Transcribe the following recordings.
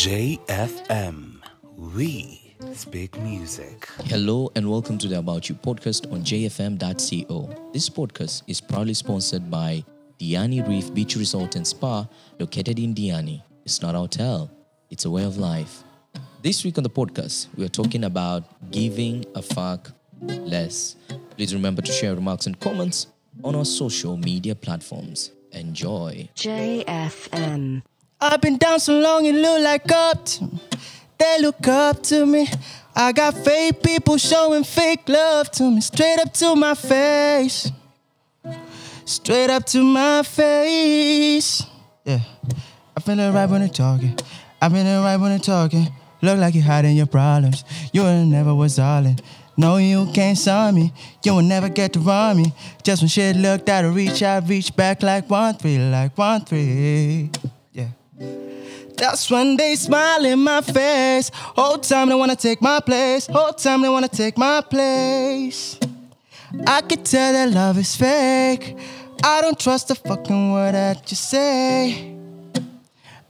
JFM. We speak music. Hello and welcome to the About You podcast on jfm.co. This podcast is proudly sponsored by Diani Reef Beach Resort and Spa located in Diani. It's not a hotel, it's a way of life. This week on the podcast, we are talking about giving a fuck less. Please remember to share remarks and comments on our social media platforms. Enjoy. JFM. I've been down so long it look like up to me. They look up to me. I got fake people showing fake love to me. Straight up to my face. Straight up to my face. Yeah. I feel it right when they're talking. I feel it right when they're talking. Look like you're hiding your problems. You will never was all in. No, you can't saw me. You will never get to run me. Just when shit looked out of reach, I reach back like one three, like one three. That's when they smile in my face. Whole time they wanna take my place. Whole time they wanna take my place. I can tell that love is fake. I don't trust the fucking word that you say.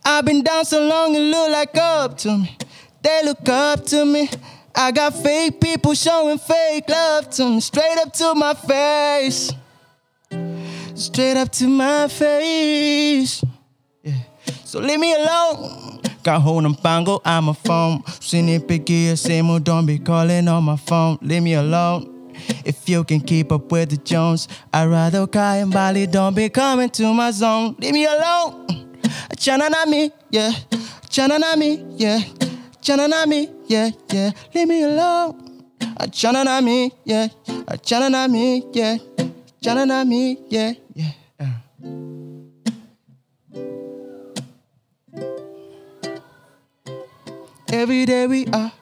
I've been down so long it look like up to me. They look up to me. I got fake people showing fake love to me. Straight up to my face. Straight up to my face. So leave me alone. Got hold on pango, I'm a phone. Sinipiki, same don't be calling on my phone. Leave me alone. If you can keep up with the Jones, I'd rather Kai and Bali don't be coming to my zone. Leave me alone. Chana na me, yeah. Chana na me, yeah. Chana na me, yeah, yeah. Leave me alone. Chana na me, yeah. Chana na me, yeah. Chana na me, yeah, yeah. yeah. Every day we are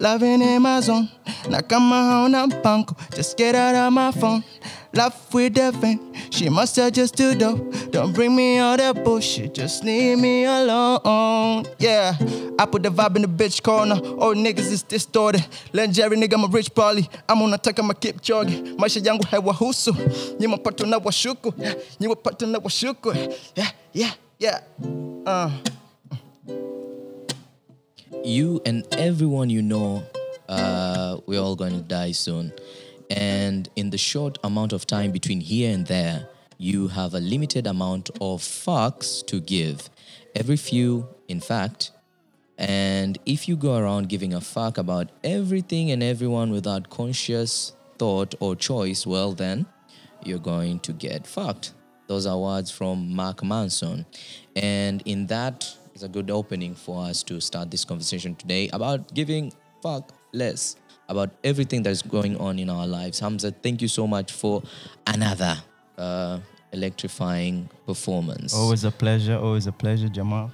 loving in my zone. Now come on, I'm punko. Just get out of my phone. Laugh with the vein. She must have just too dope. Don't bring me all that bullshit. Just leave me alone. Yeah. I put the vibe in the bitch corner. All niggas is distorted. Legendary nigga, I'm a rich Polly. I'm on attack, I'm a keep jogging. Maisha haiwahusu. Nyi mapato na washuku. Nyi mapato na washuku. Yeah, yeah, yeah. Uh. You and everyone you know, uh, we're all going to die soon. And in the short amount of time between here and there, you have a limited amount of fucks to give. Every few, in fact. And if you go around giving a fuck about everything and everyone without conscious thought or choice, well, then you're going to get fucked. Those are words from Mark Manson. And in that is a good opening for us to start this conversation today about giving fuck less about everything that's going on in our lives. Hamza, thank you so much for another uh, electrifying performance. Always a pleasure, always a pleasure, Jamal.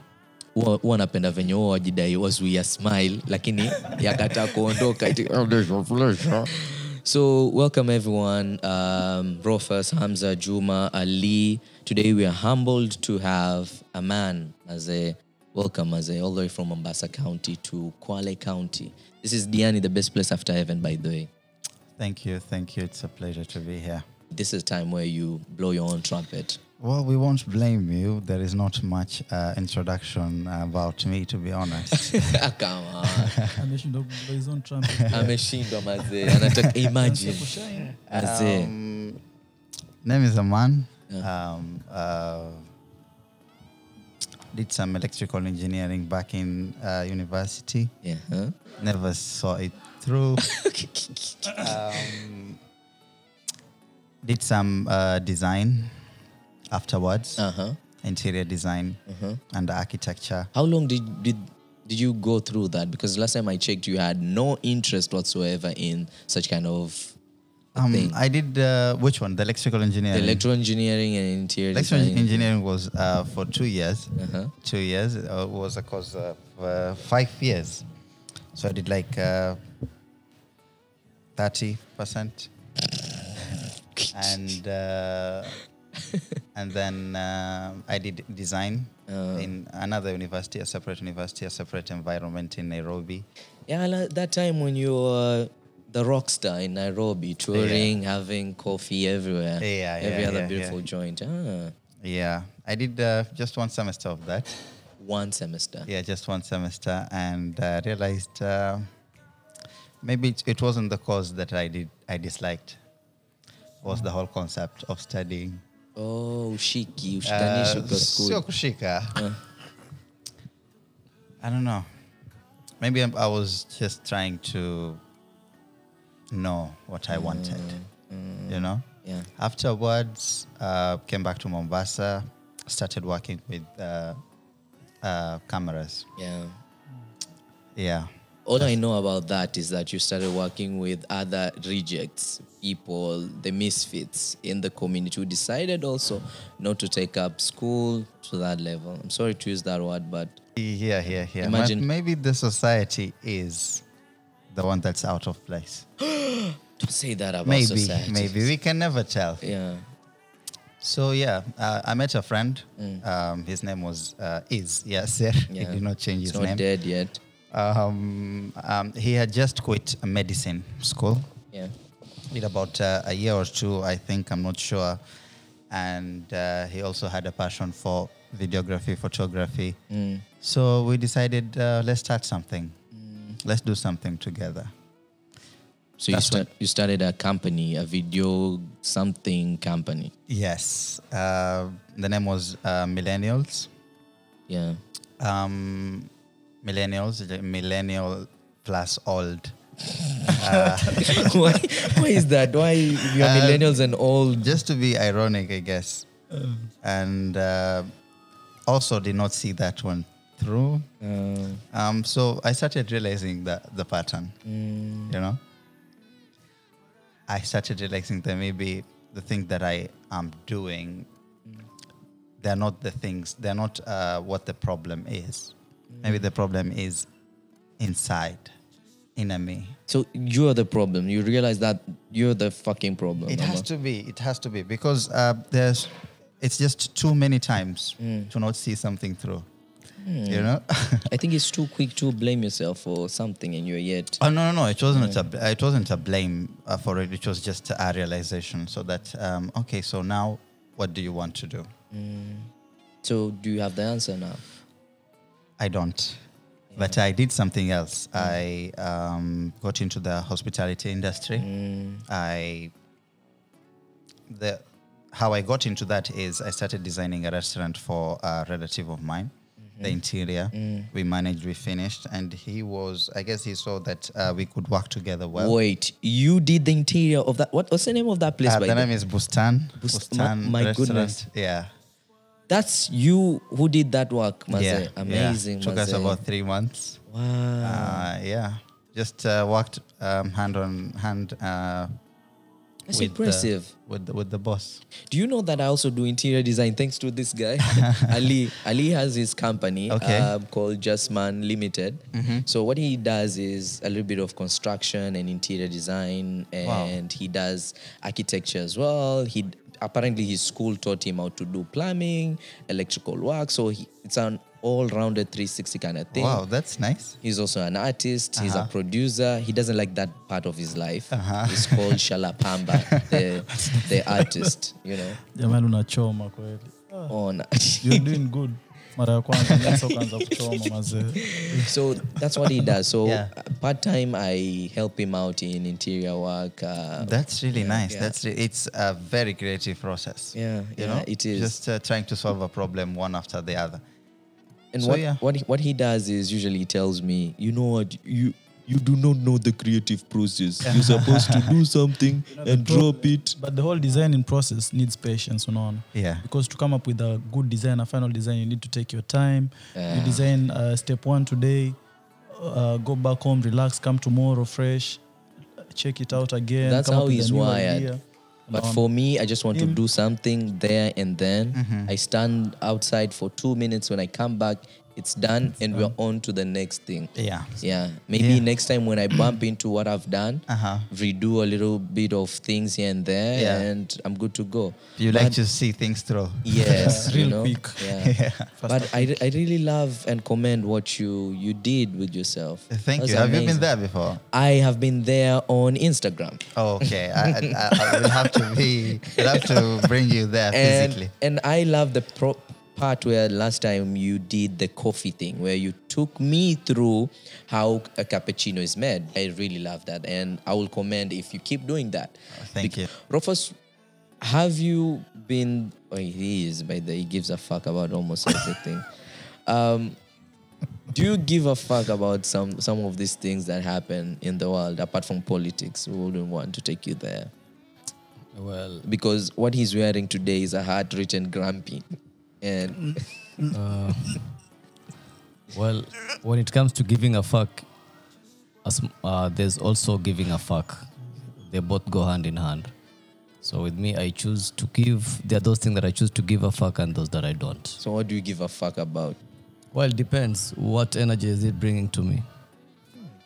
Huwa huwa napenda venye huwa wajidai wazuia smile lakini yakataa kuondoka iti- so welcome everyone um, rufus hamza juma ali today we are humbled to have a man as a welcome as a all the way from mombasa county to kwale county this is diani the best place after heaven by the way Thank you, thank you. It's a pleasure to be here. this is time where you blow your own trumpet Well, we won't blame you. There is not much uh, introduction about me, to be honest. Come on. ameshindwa kubeba his own trumpet. ameshindwa mazee anataka imagine Kushine. mazee um, name is Aman. Um, uh, did some electrical engineering back in uh, university. yeah huh? Never saw it through. um, did some uh, design afterwards, uh-huh interior design and architecture. How long did did did you go through that? Because last time I checked, you had no interest whatsoever in such kind of Um, thing. I did uh, which one? The electrical engineering. The electrical engineering and interior electrical design. engineering was uh, for two years. Uh-huh. Two years uh, was a course of uh, five years. So I did like uh, thirty percent, and uh, and then I did design Uh. in another university, a separate university, a separate environment in Nairobi. Yeah, that time when you were the rock star in Nairobi, touring, having coffee everywhere. Yeah, Every yeah, other yeah, beautiful yeah. joint. Ah. Yeah, I did uh, just one semester of that. One semester. Yeah, just one semester, and uh, realized uh, maybe it, it wasn't the course that I did I disliked. Was the whole concept of studying. Oh, shiki, Uh, ushikanisho kwa sio kushika. Uh. I don't know. Maybe I'm- I was just trying to know what I wanted. You know. Yeah. Afterwards, uh, came back to Mombasa, started working with uh, uh, cameras. Yeah. Yeah. All I know about that is that you started working with other rejects, people, the misfits in the community who decided also not to take up school to that level. I'm sorry to use that word, but Here, here, here. Imagine- But maybe the society is the one that's out of place. don't say that about maybe, society. maybe we can never tell. Yeah. So yeah, uh, I met a friend. Um, his name was uh, Is he Mm. Yeah. did not change It's his not name. dead yet. Um, um, he had just quit medicine school. Yeah. Did about uh, a year or two, I think. I'm not sure. And uh, he also had a passion for videography, photography. Mm. So we decided uh, let's start something. Let's do something together. So you, start, you started a company, a video something company. Yes. Uh, the name was uh, Millennials. Yeah. Um, millennials, millennial plus old. why, why is that? Why you're Uh, millennials and old? Just to be ironic, I guess. and uh, also did not see that one through. Uh, Um, so I started realizing the, the pattern, mm, you know. I started realizing that maybe the thing that I am doing, they're not the things, they're not uh, what the problem is. Maybe the problem is inside, inner me. so you're the problem. You realize that you're the fucking problem. It Mama. has to be. It has to be because uh, there's. It's just too many times to not see something through. You know. I think it's too quick to blame yourself for something and you're yet. oh no no no! It wasn't a. It wasn't a blame uh, for it. It was just a realization. So that um, okay. So now, what do you want to do? So do you have the answer now? I don't. But I did something else. I um, got into the hospitality industry. I the how I got into that is I started designing a restaurant for a relative of mine. The interior we managed, we finished, and he was. I guess he saw that uh, we could work together well. Wait, you did the interior of that. What, what's the name of that place? Uh, by the name is Bustan. Bust- Bustan my- my restaurant. goodness. Yeah. That's you who did that work, Maze. yeah. Amazing, Yeah. Took us about three months. Wow. Uh, yeah, just uh, worked um, hand on hand. Uh, That's with impressive. The, with the, with the boss. Do you know that I also do interior design thanks to this guy? Ali. Ali has his company Okay. um, called Justman Limited. Mm-hmm. So what he does is a little bit of construction and interior design, Wow. and he does architecture as well. He apparently his school taught him how to do plumbing, electrical work. So he, it's an all-rounded 360 kind of thing. Wow, that's nice. He's also an artist. He's a Uh-huh. producer. He doesn't like that part of his life. Uh-huh. He's called Shalapamba, the, the artist, you know. jamani unachoma kweli On You're doing good mara ya kwanza sasa ukaanza kuchoma mazee so that's what he does. So Yeah. part time, I help him out in interior work. Uh, That's really nice. yeah. That's re- it's a very creative process. Yeah, you yeah, know, it is. just uh, trying to solve a problem one after the other. And so, what, yeah. what he, what he does is usually he tells me, you know what, you you do not know the creative process. You're supposed to do something and pro- drop it. but the whole designing process needs patience unaona Yeah. because to come up with a good design a final design you need to take your time Yeah. you design uh, step one today uh, go back home relax come tomorrow fresh check it out again That's come up how he's wired. But Unaona? for me, I just want to do something there and then. Mm-hmm. I stand outside for two minutes. When I come back, it's done, and we're on to the next thing. Yeah. Yeah, maybe Yeah. next time when I bump into what I've done, Uh-huh. redo a little bit of things here and there, Yeah. and I'm good to go. You like to see things through. Yes, you Real know? quick. Yeah. But I, I really love and commend what you you did with yourself. Thank That's you. Have you been there before? I have been there on Instagram. Oh, okay. I, I, I, will have to be. I'll have to bring you there and physically. and I love the pro- part where last time you did the coffee thing, where you took me through how a cappuccino is made. I really love that, and I will commend if you keep doing that. thank you. Rufus, have you been? Oh, he is, by the he gives a fuck about almost everything. um, do you give a fuck about some some of these things that happen in the world apart from politics? We wouldn't want to take you there Well, because what he's wearing today is a heart written grumpy, and uh, well, when it comes to giving a fuck, uh, there's also giving a fuck. They both go hand in hand. So with me, I choose to give. There are those things that I choose to give a fuck, and those that I don't. so what do you give a fuck about? Well, it depends. What energy is it bringing to me?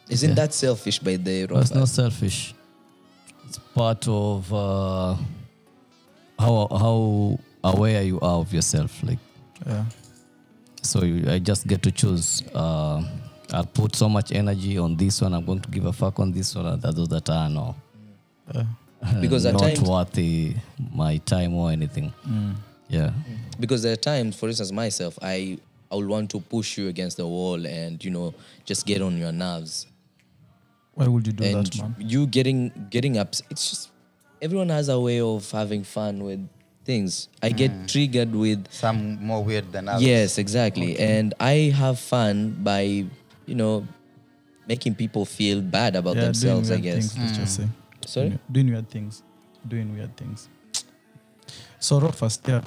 Isn't Yeah. that selfish by the Robert? not selfish. It's part of uh, how how aware you are of yourself. Like Yeah. so, you, I just get to choose. Uh, I'll put so much energy on this one. I'm going to give a fuck on this one. And those that are no, Because at not times- worthy my time or anything. Yeah. because there are times, for instance, myself, I I will want to push you against the wall and you know just get on your nerves. Why would you do and that, man? you getting getting upset. It's just everyone has a way of having fun with things. I Mm. get triggered with Some more weird than others. yes, exactly, and I have fun by you know making people feel bad about Yeah, themselves. I doing weird guess. Things, let's just say. Sorry. Doing, doing weird things. Doing weird things. So Rufus, yeah.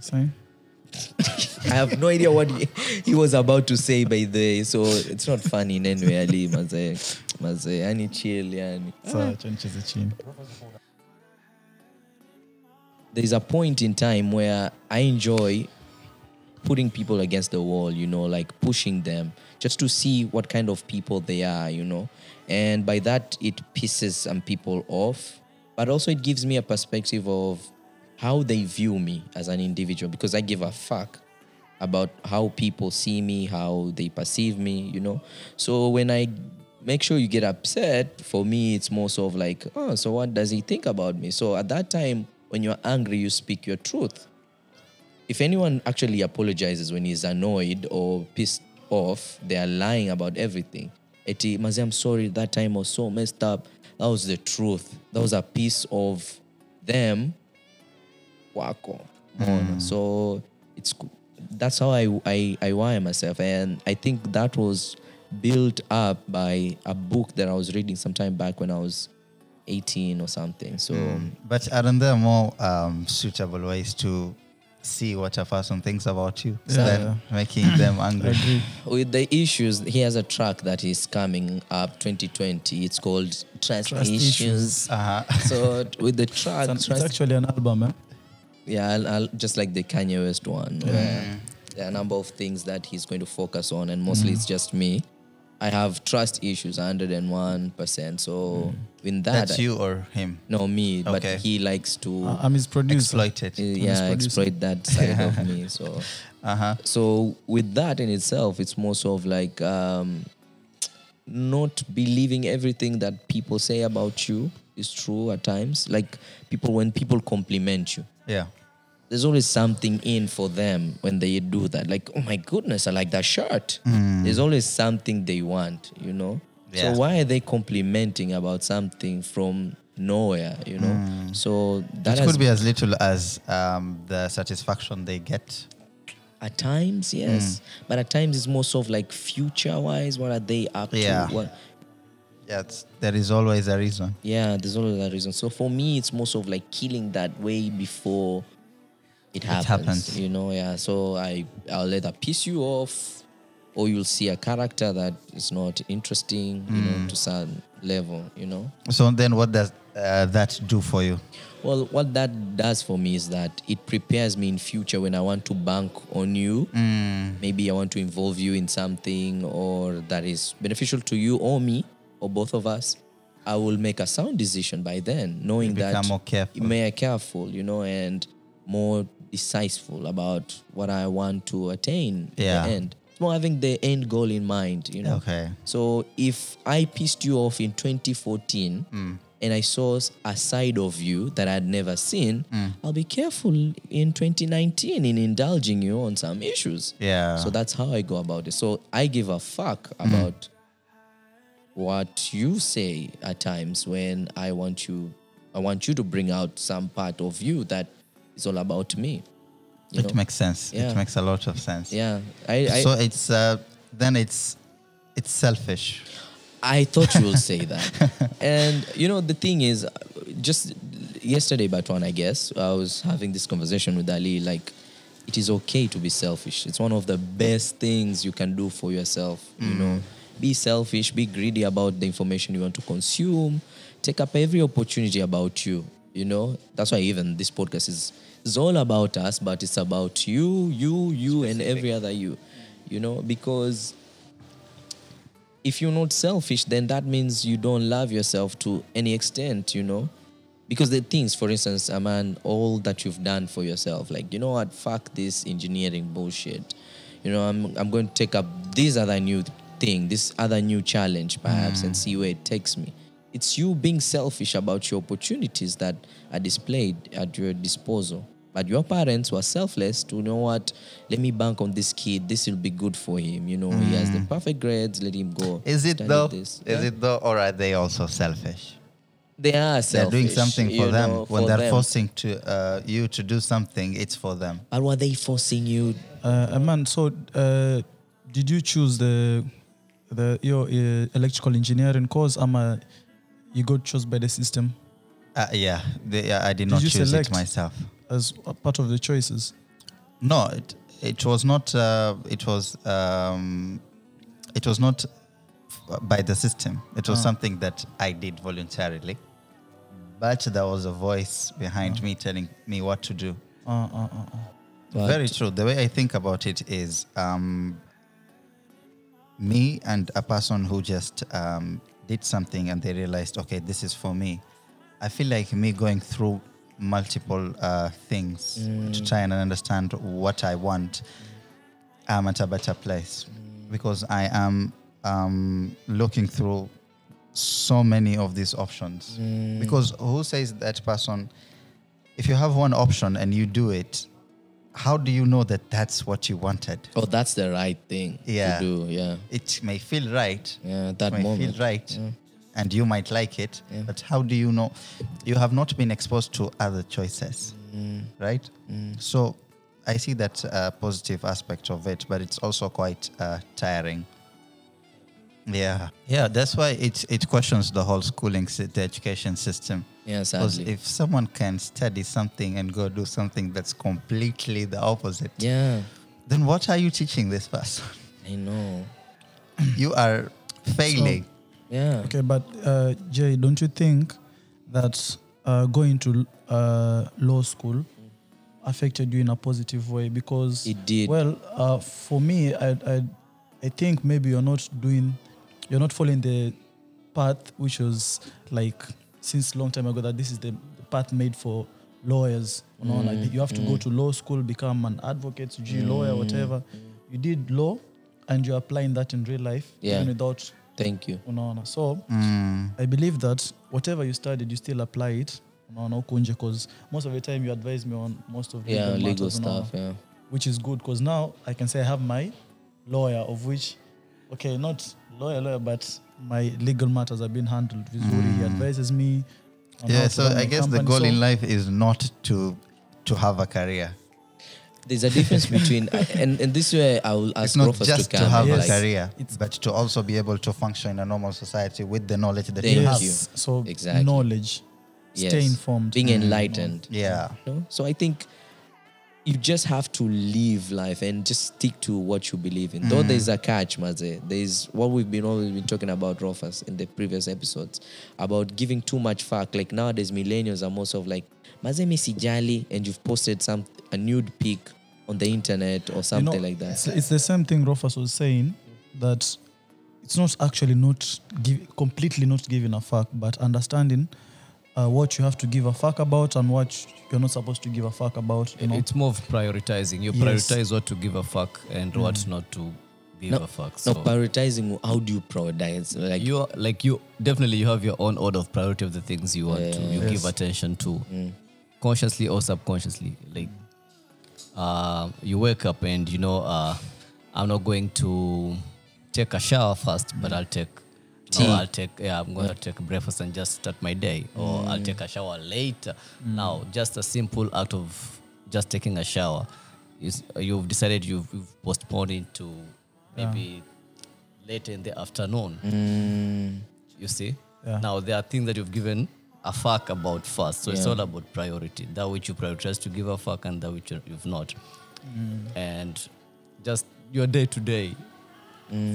Saying? I have no idea what he, he was about to say by the way, so it's not funny in any way. Ali, maze, maze, yani chill, yani. Sawa, acha nicheze chini. There's a point in time where I enjoy putting people against the wall, you know, like pushing them just to see what kind of people they are, you know. And by that, it pisses some people off, but also it gives me a perspective of how they view me as an individual because I give a fuck about how people see me, how they perceive me, you know. So when I make sure you get upset, for me, it's more sort of like, oh, so what does he think about me? So at that time, when you're angry, you speak your truth. If anyone actually apologizes when he's annoyed or pissed off, they are lying about everything. Eti, Mazi, I'm sorry, that time was so messed up. That was the truth. That was a piece of them wako. Umeona? Mm. So it's that's how I, I I wire myself, and I think that was built up by a book that I was reading some time back when I was 18 or something. So But aren't there more um, suitable ways to see what a person thinks about you Yeah. than making them angry? with the issues, he has a track that is coming up 2020. It's called Trust, Trust Issues. Issues. Uh-huh. So with the track, It's, an- it's actually an album, eh? Yeah, I'll, I'll, just like the Kanye West one, where there are a number of things that he's going to focus on, and mostly it's just me. I have trust issues, 101%. So in that, That's I- you or him? no me, Okay. but he likes to I- I'm his producer. Exploited. uh, yeah producer. exploit that side of me. So Uh-huh. so with that in itself, it's more sort of like um, not believing everything that people say about you is true at times. Like people, when people compliment you, Yeah. There's always something in for them when they do that. Like, oh my goodness, I like that shirt. Hmm. There's always something they want, you know? Yeah. So why are they complimenting about something from nowhere, you know? Hmm. So that could be as little as um, the satisfaction they get. at times, yes. Hmm. But at times it's more sort of like future wise, what are they up Yeah. to? What Yeah, it's, there is always a reason. yeah, there's always a reason. So for me it's more sort of like killing that way before it happens. happens. You know, yeah. So I I'll either piss you off or you'll see a character that is not interesting, you know, to some level, you know. So then, what does uh, that do for you? Well, what that does for me is that it prepares me in future when I want to bank on you. Maybe I want to involve you in something or that is beneficial to you or me or both of us. I will make a sound decision by then, knowing You that become more careful. May be careful, you know, and more decisive about what I want to attain Yeah. at the end. It's more having the end goal in mind, you know. Okay. So if I pissed you off in 2014 Hmm. and I saw a side of you that I'd never seen, I'll be careful in 2019 in indulging you on some issues. Yeah. So that's how I go about it. So I give a fuck about what you say at times when I want you I want you to bring out some part of you that is all about me. It know? makes sense. Yeah. It makes a lot of sense. yeah. I I, so it's uh, then it's it's selfish. I thought you will say that. and you know the thing is just yesterday Batwan I guess I was having this conversation with Ali like it is okay to be selfish. It's one of the best things you can do for yourself, you know. Be selfish, be greedy about the information you want to consume, take up every opportunity about you, you know. That's why even this podcast is is all about us, but it's about you, you, you and every other you. You know, because if you're not selfish, then that means you don't love yourself to any extent, you know? Because the things, for instance, Aman, all that you've done for yourself, like, you know what, fuck this engineering bullshit. You know, I'm, I'm going to take up this other new thing, this other new challenge, perhaps, and mm. see where it takes me. It's you being selfish about your opportunities that are displayed at your disposal. But your parents were selfless to know what, let me bank on this kid. This will be good for him. You know, he has the perfect grades. Let him go. Is it though? This. Is Yeah. it though, or are they also selfish? They are They're doing something for them know, when for they're them. forcing to uh, you to do something. It's for them. But were they forcing you? Uh, man, so uh, did you choose the the your uh, electrical engineering course? I'm I you got chose by the system Uh, yeah, they, yeah, I did Did not you choose select? it myself. as a part of the choices? No, it, it was not. Uh, it was. Um, it was not f- by the system. It was Ah. something that I did voluntarily, but there was a voice behind me telling me what to do. Uh, uh, uh, uh. Very true. The way I think about it is um, me and a person who just um, did something and they realized, okay, this is for me. I feel like me going through multiple uh, things to try and understand what I want. I'm at a better place because I am um, looking through so many of these options. Because who says that person, if you have one option and you do it, how do you know that that's what you wanted? Oh, that's the right thing Yeah. to do. Yeah. It may feel right. Yeah, It that may moment. feel right. And you might like it, Yeah. but how do you know? You have not been exposed to other choices, Mm. right? So I see that uh, positive aspect of it, but it's also quite uh, tiring. Yeah, yeah. That's why it it questions the whole schooling, sy- the education system. Yeah, Because sadly. if someone can study something and go do something that's completely the opposite, yeah, then what are you teaching this person? I know. you are failing. Yeah. Okay, but uh, Jay, don't you think that uh, going to uh, law school affected you in a positive way? Because It did. Well, uh, for me, I, I I think maybe you're not doing, you're not following the path which was like since long time ago that this is the path made for lawyers. You, know, like you have to go to law school, become an advocate, G lawyer, whatever. You did law, and you're applying that in real life, Yeah. even without Thank you. unaona so Mm. i believe that whatever you studied you still apply it unaona huku nje because most of the time you advise me on most of Yeah, legal matters, unaona, stuff. Yeah. which is good because now i can say i have my lawyer of which okay not lawyer lawyer but my legal matters have been handled vizuri he hmm. advises me Yeah, so I my guess the goal So- in life is not to to have a career. There's a difference between, and, and this way I will ask It's not Rufus just to to, have like, a career, It's- but to also be able to function in a normal society with the knowledge that Thank you you. have. yes so Exactly. knowledge yes, stay informed being mm-hmm. enlightened. Yeah. you know? So I think you just have to live life and just stick to what you believe in. Though mm. there's a catch, Maze. There's what we've been always been talking about, Rufus, in the previous episodes, about giving too much fuck. Like nowadays, millennials are most of like, Maze misijali, and you've posted some a nude pic on the internet or You something know, like that. It's, it's the same thing Rufus was saying that it's not actually not give, completely not giving a fuck, but understanding uh, what you have to give a fuck about and what you're not supposed to give a fuck about. You know, It's more of prioritizing. You Yes. prioritize what to give a fuck and what not to give No, a fuck. no, So prioritizing. How do you prioritize? Like you are like you definitely you have your own order of priority of the things you want to you give attention to, consciously or subconsciously. Like uh, you wake up and you know uh, I'm not going to take a shower first, but I'll take. Tea. No, I'll take. Yeah, I'm gonna take breakfast and just start my day, or mm. I'll take a shower later. Mm. Now, just a simple act of just taking a shower is you've decided you've, you've postponed it to maybe later in the afternoon. Mm. You see? Yeah. Now there are things that you've given a fuck about first. So it's all about priority. That which you prioritize to give a fuck and that which you- you've not. And just your day to day.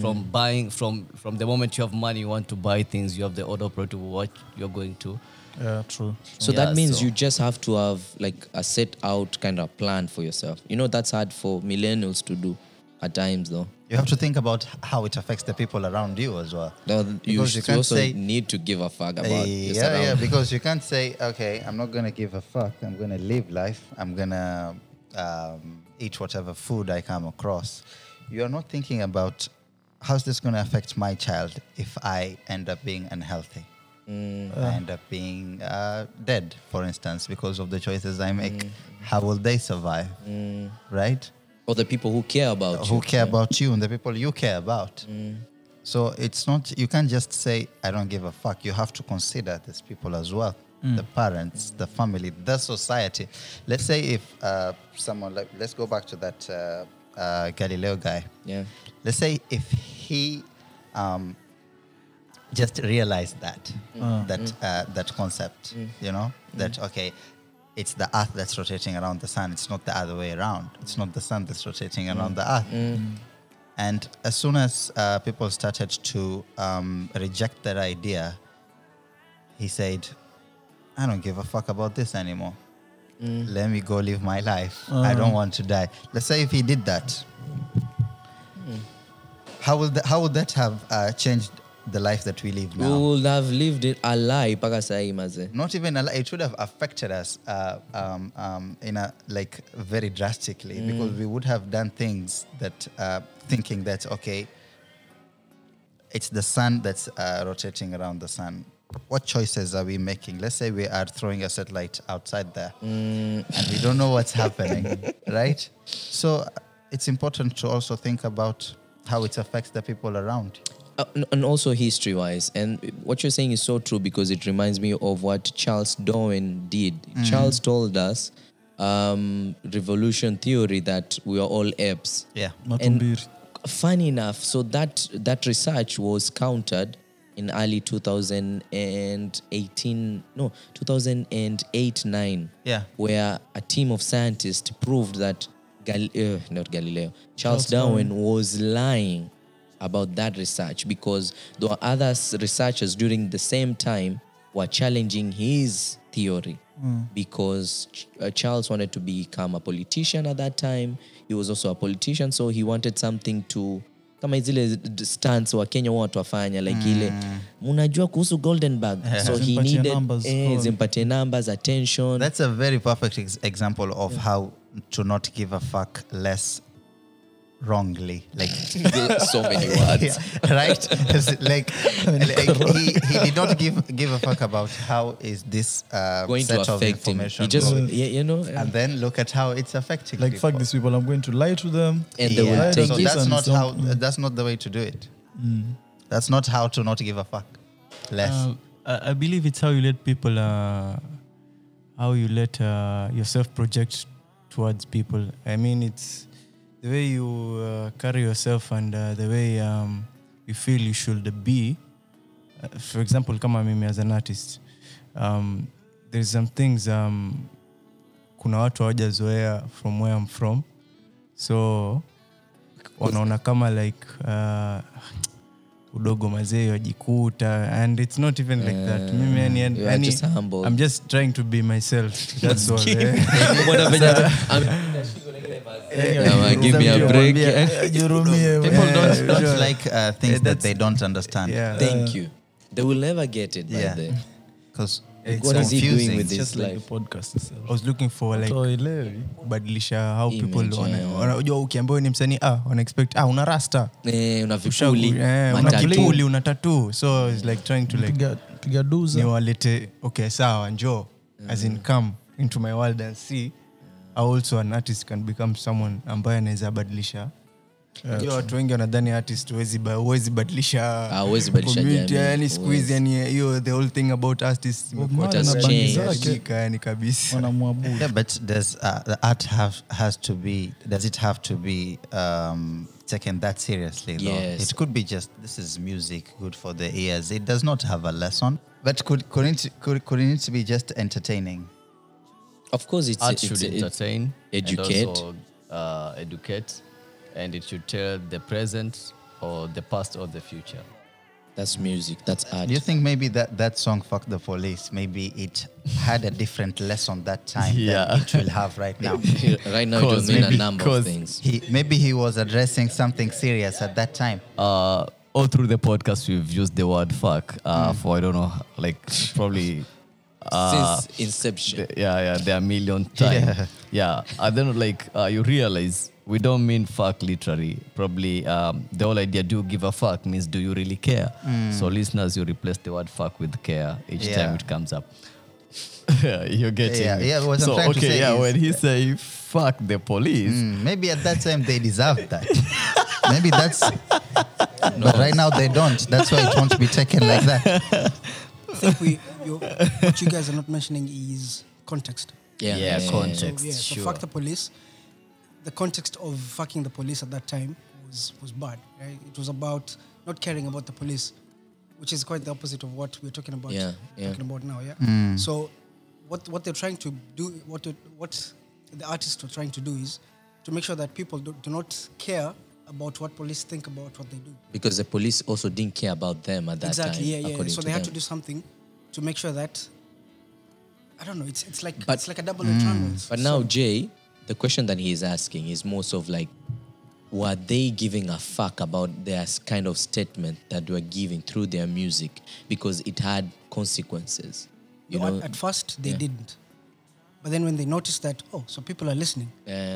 From buying from from the moment you have money, you want to buy things, you have the order of priority of what you're going to. Yeah, true. So Yeah, that means so- you just have to have like a set out kind of plan for yourself. You know that's hard for millennials to do at times though. You have to think about how it affects the people around you as well. No, you, Because you can't also say- need to give a fuck about Uh, your yeah, yeah, because you can't say, okay, I'm not gonna give a fuck. I'm gonna live life. I'm gonna um, eat whatever food I come across. You are not thinking about how's this gonna affect my child if I end up being unhealthy. I end up being uh, dead, for instance, because of the choices I make. How will they survive? Right? Or the people who care about who you. care about you and the people you care about. So it's not, you can't just say, I don't give a fuck. You have to consider these people as well the parents, the family, the society. Let's say if uh, someone, like, let's go back to that uh, uh, Galileo guy. Yeah. Let's say if he um, just realized that, that, uh, that concept, you know, that, okay, it's the earth that's rotating around the sun. It's not the other way around. It's not the sun that's rotating around the earth. And as soon as uh, people started to um, reject that idea, he said, I don't give a fuck about this anymore. Let me go live my life. I don't want to die. Let's say if he did that, how, will that, how would that have uh, changed the life that we live now? We would have lived it a lie not even a, li- it would have affected us uh, um, um, in a like very drastically because we would have done things that uh, thinking that okay it's the sun that's uh, rotating around the sun what choices are we making? Let's say we are throwing a satellite outside there and we don't know what's happening right? So it's important to also think about how it affects the people around. Uh, and also history wise and what you're saying is so true because it reminds me of what charles darwin did. Charles told us um, revolution theory that we are all apes. Yeah Matumbiri. funny enough so that that research was countered in early 2018 no 2008 9 Yeah. where a team of scientists proved that Gal- uh, not galileo charles, Charles darwin was lying about that research because there were other researchers during the same time were challenging his theory because Ch- uh, Charles wanted to become a politician at that time. He was also a politician, so he wanted something to kama zile stunts wa Kenya huwa watu wafanya like ile. Mnajua kuhusu Goldenberg so he needed numbers, eh, zimpatie numbers attention. That's a very perfect ex- example of how to not give a fuck less wrongly. Like, so many words yeah, right? Like, like he, he did not give give a fuck about how is this uh, going set to of affect him. He just going. yeah, you know and then look at how it's affecting Like, people. fuck these people, I'm going to lie to them. and they will Yeah, take so it. that's not some- how that's not the way to do it. That's not how to not give a fuck less. I, I believe it's how you let people, uh, how you let uh, yourself project towards people. I mean, it's the way you uh, carry yourself and uh, the way um, you feel you should be. Uh, for example, kama mimi as an artist, um, there's some things um, kuna watu hawajazoea from where I'm from, so wanaona kama like uh, udogo mazee wajikuta and it's not even like that mimi yani, yani, just humble. i'm just trying to be myself that's all eh. Thank you. They will never get it by Yeah. Because It's what is he doing with It's like life? the podcast itself. I was looking for like kubadilisha how people Image, yeah. wanajua ukiambiwa ni msanii ah, wana expect ah, una rasta. Eh, una Ushagu- vipuli eh, una vipuli una tatu. So it's like trying to like Piga- piga duza. niwalete okay sawa njoo. As in come into my world and see also an artist can become someone ambaye anaweza badilisha Unajua watu wengi wanadhani artist huwezi ba- huwezi badilisha Ah, huwezi badilisha community, jamii, yani siku hizi huwezi. yani hiyo the whole thing about artists imekuwa Marley na tena bandi imeharibika, zake. yani kabisa but does uh, the art have has to be? Does it have to be um, taken that seriously? though? Yes. It could be just this is music, good for the ears. It does not have a lesson. But could couldn't it, could couldn't it be just entertaining? Of course it's, art it's, should it's entertain, educate. and also, uh, educate, and it should tell the present or the past or the future. that's music that's art Do you think maybe that that song "Fuck the Police" maybe it had a different lesson that time Yeah. than it will have right now? right now it will Cause mean a number of things He maybe he was addressing something serious at that time. Uh, all through the podcast, we've used the word fuck uh, for I don't know, like probably. Uh, since inception the- yeah, yeah, there are million times. Yeah. and then like uh, you realize we don't mean fuck literally. Probably um, the whole idea do give a fuck means do you really care? So listeners, you replace the word fuck with care each Yeah. time it comes up. yeah, You're getting Yeah, me. yeah, what I'm so trying to okay, say yeah, is- when he say fuck the police, Mm, maybe at that time they deserve that. maybe that's. But right now they don't. That's why it won't be taken like that. I think we, you, what you guys are not mentioning is context. yeah, Yeah, So, context. yeah, so sure. fuck the police. The context of fucking the police at that time was, was bad. Right? It was about not caring about the police, which is quite the opposite of what we're talking about. Yeah, yeah. Talking about now, yeah. Mm. So, what what they're trying to do, what it, what the artists are trying to do is to make sure that people do, do not care about what police think about what they do. because the police also didn't care about them at that exactly. time yeah, yeah. So to they had to do something to make sure that. I don't know. It's it's like But- it's like a double-edged triangle. Mm, but now, Jay, the question that he is asking is more of like, were they giving a fuck about their kind of statement that they were giving through their music because it had consequences? You No, know, at, at first they yeah. didn't, but then when they noticed that oh, so people are listening,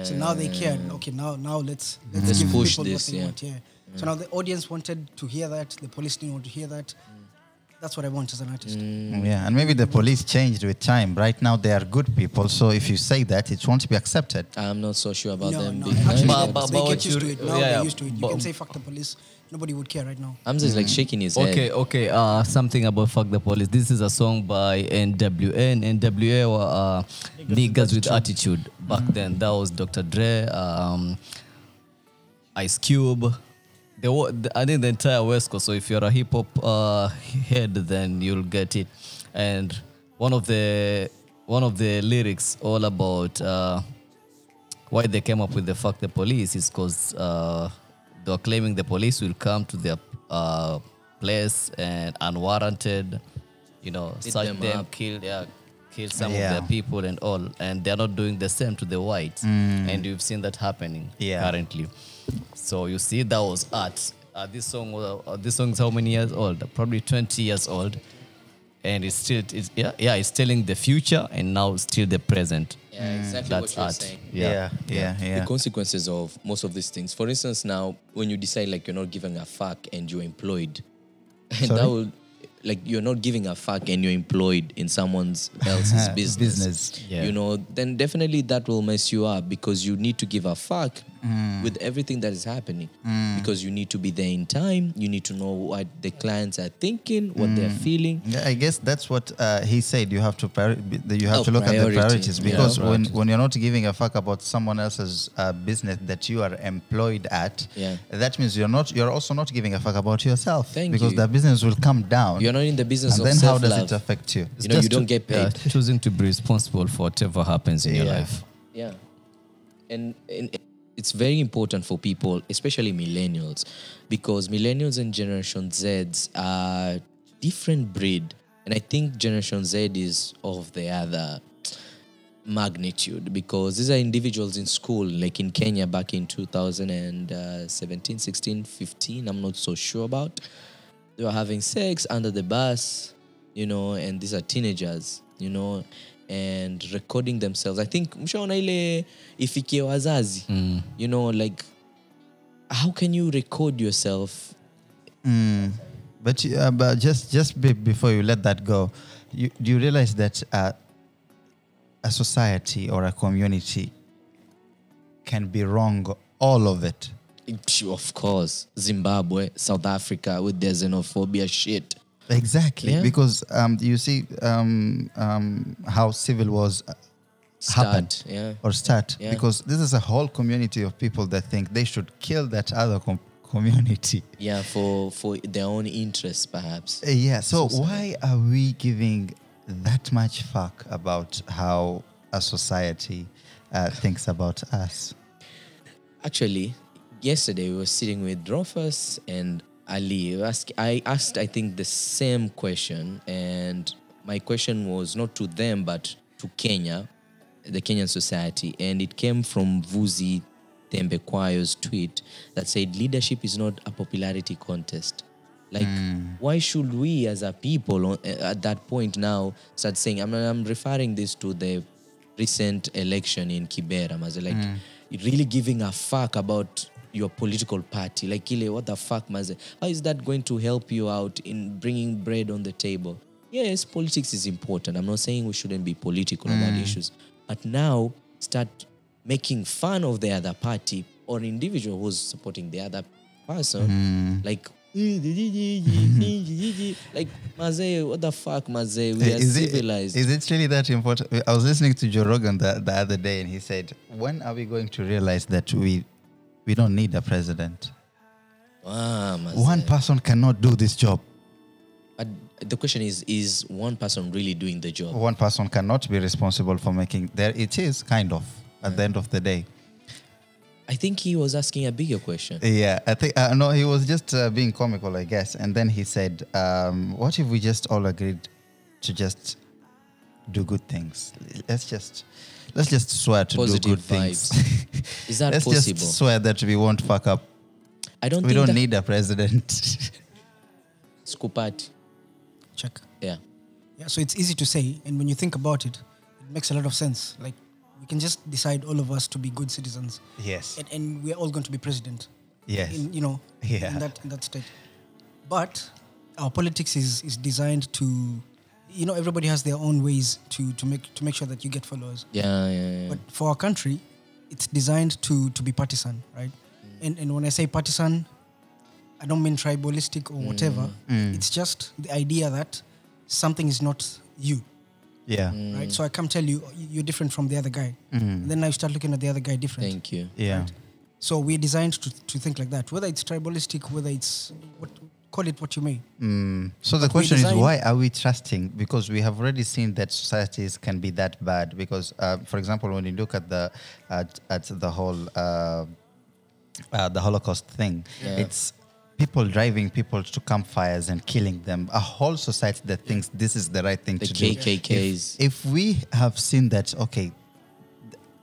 so now they cared. Uh, okay, now now let's let's, Let's give push people this, what they yeah. want. Yeah. So now the audience wanted to hear that, the police didn't want to hear that. That's what I want as an artist. Yeah, and maybe the police changed with time. Right now they are good people, so if you say that, it won't be accepted. I'm not so sure about no, them. no, being actually. But- but- they but get used to it. Now yeah, they're used to it. You but- can say fuck the police. Nobody would care right now. Hamza is like shaking his Okay, head. okay. Uh, something about "Fuck the Police." This is a song by NWN. NWA were uh, niggas with attitude back then. That was Dr. Dre, um, Ice Cube. The, I think the entire West Coast. So if you're a hip hop uh, head, then you'll get it. And one of the one of the lyrics all about uh, why they came up with the "fuck the police" is because uh, they were claiming the police will come to their uh, place and unwarranted, you know, Beat search them them, kill, yeah, kill some Yeah. of their people and all, and they're not doing the same to the whites, and you've seen that happening Yeah. currently. So you see, that was art. Uh, this song, was- uh, this song is how many years old? Probably 20 years old, and it's still, it's, yeah, yeah, it's telling the future and now still the present. Yeah, exactly That's what you're art. saying. Yeah, yeah, yeah. the consequences of most of these things. For instance, now when you decide like you're not giving a fuck and you're employed, and Sorry? that will like you're not giving a fuck and you're employed in someone else's business. Business. Yeah. You know, then definitely that will mess you up because you need to give a fuck Mm. with everything that is happening. Because you need to be there in time. You need to know what the clients are thinking, what they're Mm. feeling. Yeah, I guess that's what uh, he said. You have to priori- you have Oh, to look at the priorities Yeah. because when, when you're not giving a fuck about someone else's uh, business that you are employed at, Yeah. that means you're not you're also not giving a fuck about yourself Thank because you. the business will come down. You're not in the business and of then how self-love. does it affect you? you know, you don't to- get paid. yeah, choosing to be responsible for whatever happens in your life. Yeah. And, and it's very important for people, especially millennials, because millennials and Generation Zs are different breed. And I think Generation Z is of the other magnitude because these are individuals in school, like in Kenya back in 2017, 16, 15, I'm not so sure about. They were having sex under the bus, you know, and these are teenagers, you know, and recording themselves. I think mshaona ile ifikie wazazi, you know, like how can you record yourself? Mm. But, you- uh, but just just be, before you let that go, you, do you realize that uh, a society or a community can be wrong, all of it? Of course, Zimbabwe, South Africa with their xenophobia shit. Exactly, Yeah. because um, you see um, um, how civil wars uh, happen yeah. or start. Yeah. Because this is a whole community of people that think they should kill that other com- community. Yeah, for for their own interests, perhaps. Uh, Yeah. So why are we giving that much fuck about how a society uh, thinks about us? Actually, yesterday we were sitting with Rufus and Ali. Ask- I asked, I think, the same question, and my question was not to them but to Kenya, the Kenyan society, and it came from Vusi Thembekwayo's tweet that said, "Leadership is not a popularity contest." Like, hmm. why should we as a people at that point now start saying, I'm, I'm referring this to the recent election in Kibera, maze, like, hmm. really giving a fuck about your political party. Like, ile, what the fuck, maze? How is that going to help you out in bringing bread on the table? Yes, politics is important. I'm not saying we shouldn't be political about mm. issues. But now, start making fun of the other party or individual who's supporting the other person. Mm. Like, like Maze, what the fuck, Maze? We are Is it, civilized. is it really that important? I was listening to Joe Rogan the, the other day, and he said, "When are we going to realize that we we don't need a president? ah, One person cannot do this job. But the question is: Is one person really doing the job? One person cannot be responsible for making. There, it is kind of at the end of the day. I think he was asking a bigger question. Yeah, I think uh, no, he was just uh, being comical, I guess. And then he said, um, "What if we just all agreed to just do good things? Let's just let's just swear to Positive do good things. Is that let's possible? just swear that we won't fuck up. I don't We think don't that need a president. Skupati. Check. Yeah. Yeah, so it's easy to say, and when you think about it, it makes a lot of sense. Like we can just decide all of us to be good citizens, yes. and, and we're all going to be president. Yes. In, you know, Yeah. in that in that state. But our politics is is designed to, you know, everybody has their own ways to to make to make sure that you get followers. Yeah, yeah, yeah. But for our country, it's designed to to be partisan, right? Mm. And and when I say partisan, I don't mean tribalistic or whatever. Mm. Mm. It's just the idea that something is not you, Yeah. right? So I come tell you oh, you're different from the other guy. And then now you start looking at the other guy different. Thank you. Yeah. So we're designed to, to think like that. Whether it's tribalistic, whether it's what call it what you may. Mm. So the But question is, why are we trusting? Because we have already seen that societies can be that bad. Because, uh, for example, when you look at the at, at the whole uh, uh, the Holocaust thing, it's people driving people to campfires and killing them. A whole society that thinks this is the right thing The to do. KKKs. If, if we have seen that, okay,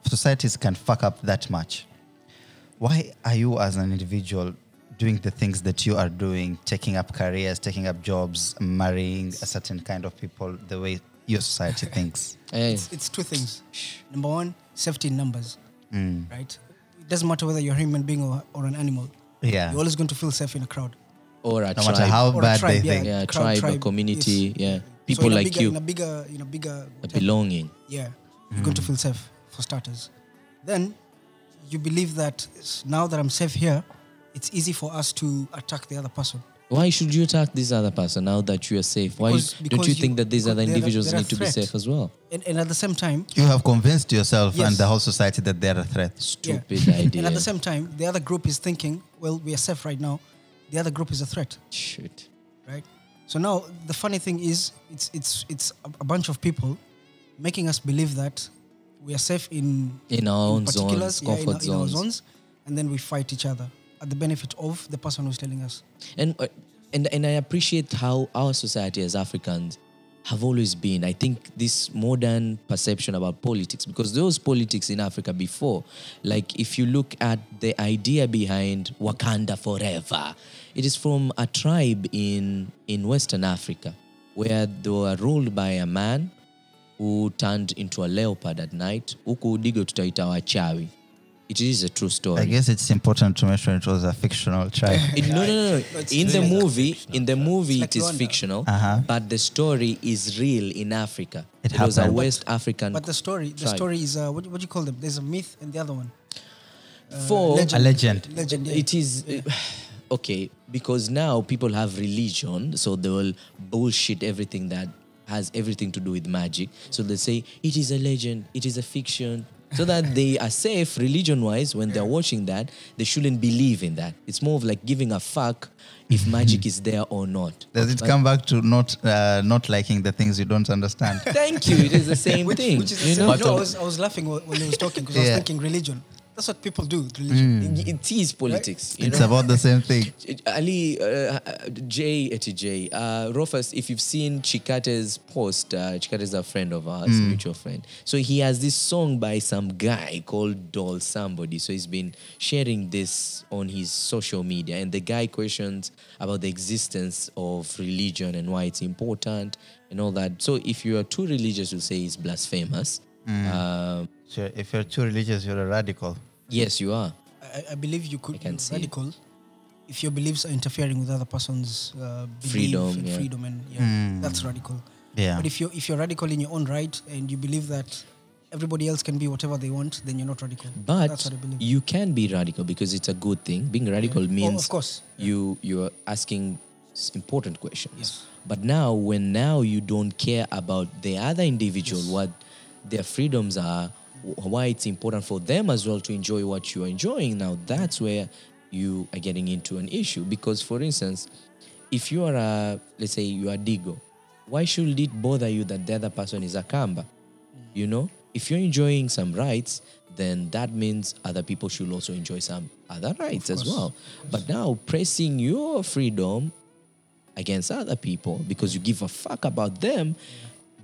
societies can fuck up that much. Why are you, as an individual, doing the things that you are doing, taking up careers, taking up jobs, marrying a certain kind of people, the way your society thinks? Hey, It's, it's two things. Number one, safety in numbers, Mm. right? It doesn't matter whether you're a human being or, or an animal. Yeah. You're always going to feel safe in a crowd. or a No tribe. matter how Or bad tribe, they yeah. think. yeah, crowd, tribe, a tribe, community, yes. yeah. So People in a like bigger, you, In a bigger, in a bigger, a belonging. yeah, you're going to feel safe for starters. Then you believe that now that I'm safe here, it's easy for us to attack the other person. Why should you attack this other person now that you are safe? Why Because- don't you you- think that these other individuals need to be safe as well? And, and at the same time, You have convinced yourself Yes. and the whole society that they're a threat. yeah. Stupid idea. And at the same time, the other group is thinking, well, we are safe right now. The other group is a threat. Shit. right? So now the funny thing is, it's it's it's a, a bunch of people making us believe that we are safe in In our own particulars, zones, yeah, in, comfort our, in our zones. zones, and then we fight each other at the benefit of the person who's telling us. and uh, and and I appreciate how our society as Africans have always been. I think this modern perception about politics, because was politics in Africa before. Like if you look at the idea behind Wakanda forever, it is from a tribe in in Western Africa where they were ruled by a man who turned into a leopard at night. Huku Udigo tutaita wachawi. It is a true story. I guess it's important to mention it was a fictional tribe. It- no, no, no, no. In the movie, in the movie, like it is Rwanda. fictional, Uh-huh. but the story is real in Africa. It was a happened. West African. But the story, the tribe. story is uh, what, what do you call them? There's a myth and the other one. For a legend. Legend. Yeah. it is okay because now people have religion, so they will bullshit everything that has everything to do with magic. So they say it is a legend, it is a fiction. So that they are safe religion wise when they're watching that, they shouldn't believe in that. It's more of like giving a fuck if magic is there or not. Does it But- come back to not uh, not liking the things you don't understand? Thank you. It is the same which, thing. which is the you same. know? you know, I was, I was laughing when when he was talking because I was thinking religion. That's what people do. with Religion. it is politics. you it's know? about the same thing. Ali, uh, Jay, Eti Jay, uh, Rufus, if you've seen Chikate's post, uh, Chikate is a friend of ours, mutual friend. So he has this song by some guy called Doll Somebody. So he's been sharing this on his social media. And the guy questions about the existence of religion and why it's important and all that. So if you are too religious, you'll say it's blasphemous. Um, So if you're too religious, you're a radical. Yes, you are. I, I believe you could I can be see it. radical if your beliefs are interfering with other person's uh, belief Freedom, and yeah. freedom, and yeah, that's radical. Yeah. But if you're if you're radical in your own right and you believe that everybody else can be whatever they want, then you're not radical. But that's what I believe. you can be radical because it's a good thing. Being radical means Oh, of course. you you're asking important questions. Yes. But now when now you don't care about the other individual, what their freedoms are, wh- why it's important for them as well to enjoy what you are enjoying. Now that's where you are getting into an issue. Because for instance, if you are a let's say you are Digo, why should it bother you that the other person is a Kamba? You know, if you're enjoying some rights, then that means other people should also enjoy some other rights as well. But now pressing your freedom against other people because you give a fuck about them,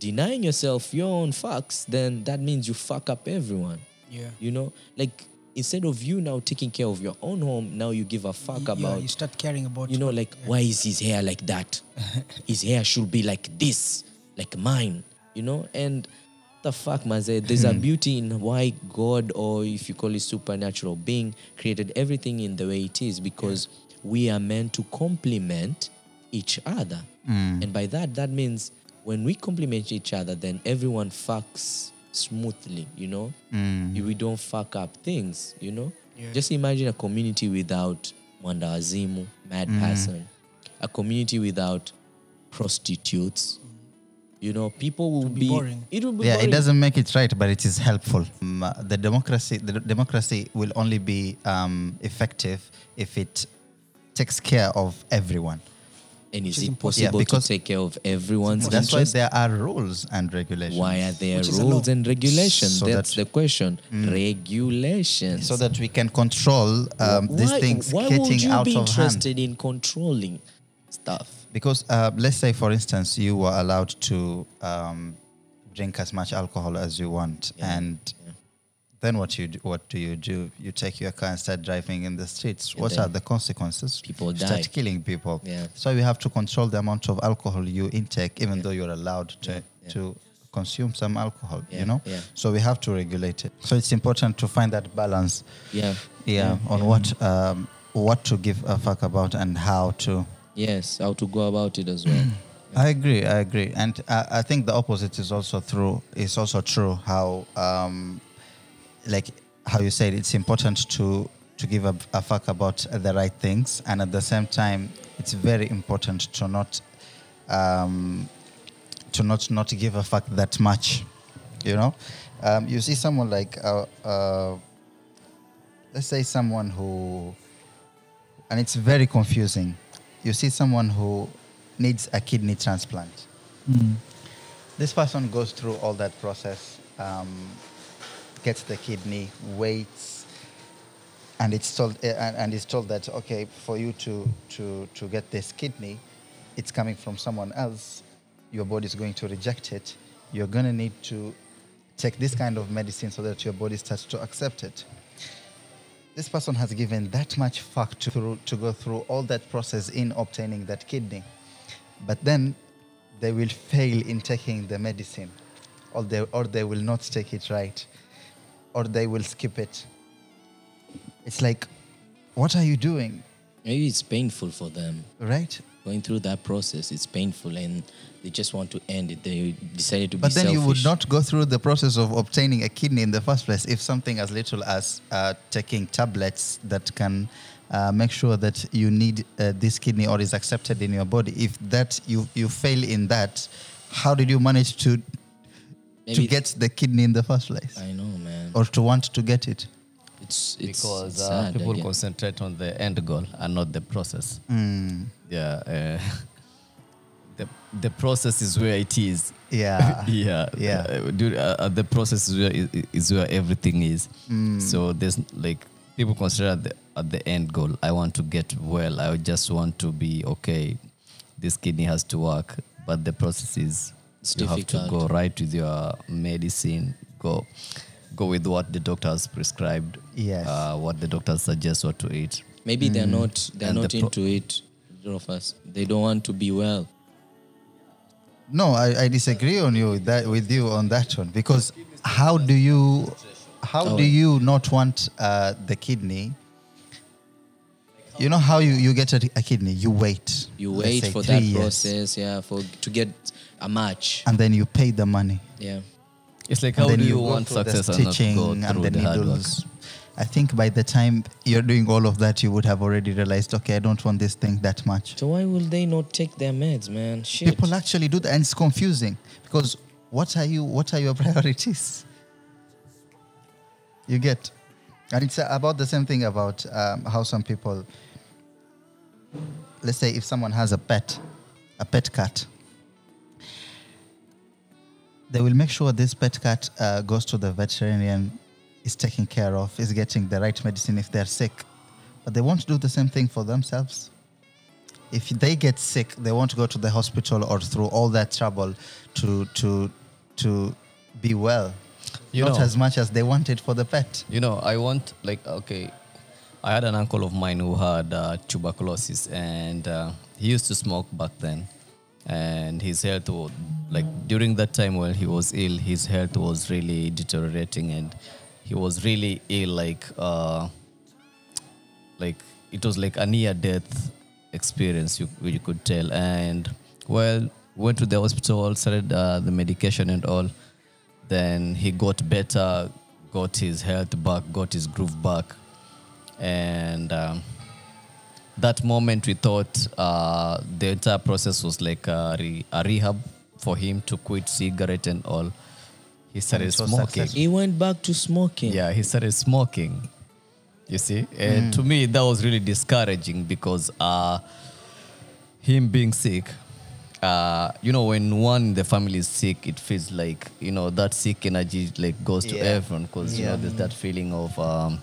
denying yourself your own fucks, then that means you fuck up everyone. Yeah. You know, like instead of you now taking care of your own home, now you give a fuck yeah, about you start caring about you know, like why is his hair like that? his hair should be like this, like mine, you know? And the fuck, Maze, there's a beauty in why God, or if you call it supernatural being, created everything in the way it is because we are meant to complement each other. Mm. And by that, that means when we complement each other, then everyone fucks smoothly, you know? We don't fuck up things, you know? Just imagine a community without Mwanda Wazimu, mad person, a community without prostitutes. You know, people will be be, boring. It will be Yeah, boring. it doesn't make it right, but it is helpful. Um, uh, the democracy, the democracy will only be um, effective if it takes care of everyone. And is is it impossible. possible Yeah, to take care of everyone's That's why there are rules and regulations. Why are there Which rules and regulations? So That's that- Mm. the question. Regulations. So that we can control um, these why, things why getting would you out be interested in controlling stuff? Because uh, let's say, for instance, you were allowed to um, drink as much alcohol as you want, and then what you do, what do you do? You take your car and start driving in the streets. what are the consequences? people you start killing people. Yeah. So you have to control the amount of alcohol you intake, even though you're allowed to Yeah, yeah. to consume some alcohol. Yeah, You know. yeah. So we have to regulate it. So it's important to find that balance. Yeah. Yeah, on what um, what to give a fuck about and how to. Yes, how to go about it as well. I agree. I agree, and I, I think the opposite is also true. Is also true. How, um, like how you said, it's important to to give a, a fuck about the right things, and at the same time, it's very important to not um, to not not give a fuck that much. You know, um, you see someone like uh, uh, let's say someone who, and it's very confusing. You see someone who needs a kidney transplant. This person goes through all that process, um, gets the kidney, waits, and it's told uh, and, is told that okay, for you to to to get this kidney, it's coming from someone else. Your body is going to reject it. You're going to need to take this kind of medicine so that your body starts to accept it this person has given that much fuck to, to go through all that process in obtaining that kidney. But then they will fail in taking the medicine, or they or they will not take it right, or they will skip it. It's like, what are you doing, Maybe it's painful for them. right? Going through that process, it's painful and they just want to end it. They decided to But be then selfish. you would not go through the process of obtaining a kidney in the first place if something as little as uh, taking tablets that can uh, make sure that you need uh, this kidney or is accepted in your body. If that you you fail in that, how did you manage to to get the kidney in the first place, I know, man. or to want to get it? It's it's because it's uh, sad, people again. concentrate on the end goal and not the process. Mm. Yeah. Uh, the, the process is where it is. Yeah. yeah. Yeah. Uh, dude, uh, uh, the process is where, i- where everything is. Mm. So there's like people consider at the, at the end goal. I want to get well. I just want to be okay. This kidney has to work, but the process is It's you have to go right with your medicine. Go, go with what the doctors prescribed. Yes. Uh, what the doctors suggest what to eat. Maybe they're not they're And the not pro- into it, Rufus. They don't want to be well. No, I, I disagree on you with that with you on that one because how do you how do you not want uh, the kidney? You know how you, you get a, a kidney, you wait. You wait say for three that years, process, yeah, for to get a match. and then you pay the money. Yeah. It's like And how then do you go want through the success and not stitching go and through the the, hard work? needles. I think by the time you're doing all of that, you would have already realized, okay, I don't want this thing that much. So why will they not take their meds, man? Shit. People actually do that, and it's confusing because what are you? What are your priorities? You get, and it's about the same thing about um, how some people. Let's say if someone has a pet, a pet cat, they will make sure this pet cat uh, goes to the veterinarian, is taken care of, is getting the right medicine if they're sick, but they won't do the same thing for themselves if they get sick, they won't go to the hospital or through all that trouble to to to be well. You Not know- as much as they wanted for the pet. You know, I want like okay. I had an uncle of mine who had uh, tuberculosis, and uh, he used to smoke back then. And his health, was, like during that time when he was ill, his health was really deteriorating, and he was really ill. Like, uh, like it was like a near death experience. You you could tell. And well, went to the hospital, started uh, the medication and all. Then he got better, got his health back, got his groove back, and um, that moment we thought uh, the entire process was like a, re- a rehab for him to quit cigarette and all. He started smoking. successful. He went back to smoking. Yeah, he started smoking. You see, and to me that was really discouraging because uh, him being sick. Uh, you know, when one in the family is sick, it feels like you know that sick energy like goes to everyone because you know there's that feeling of um,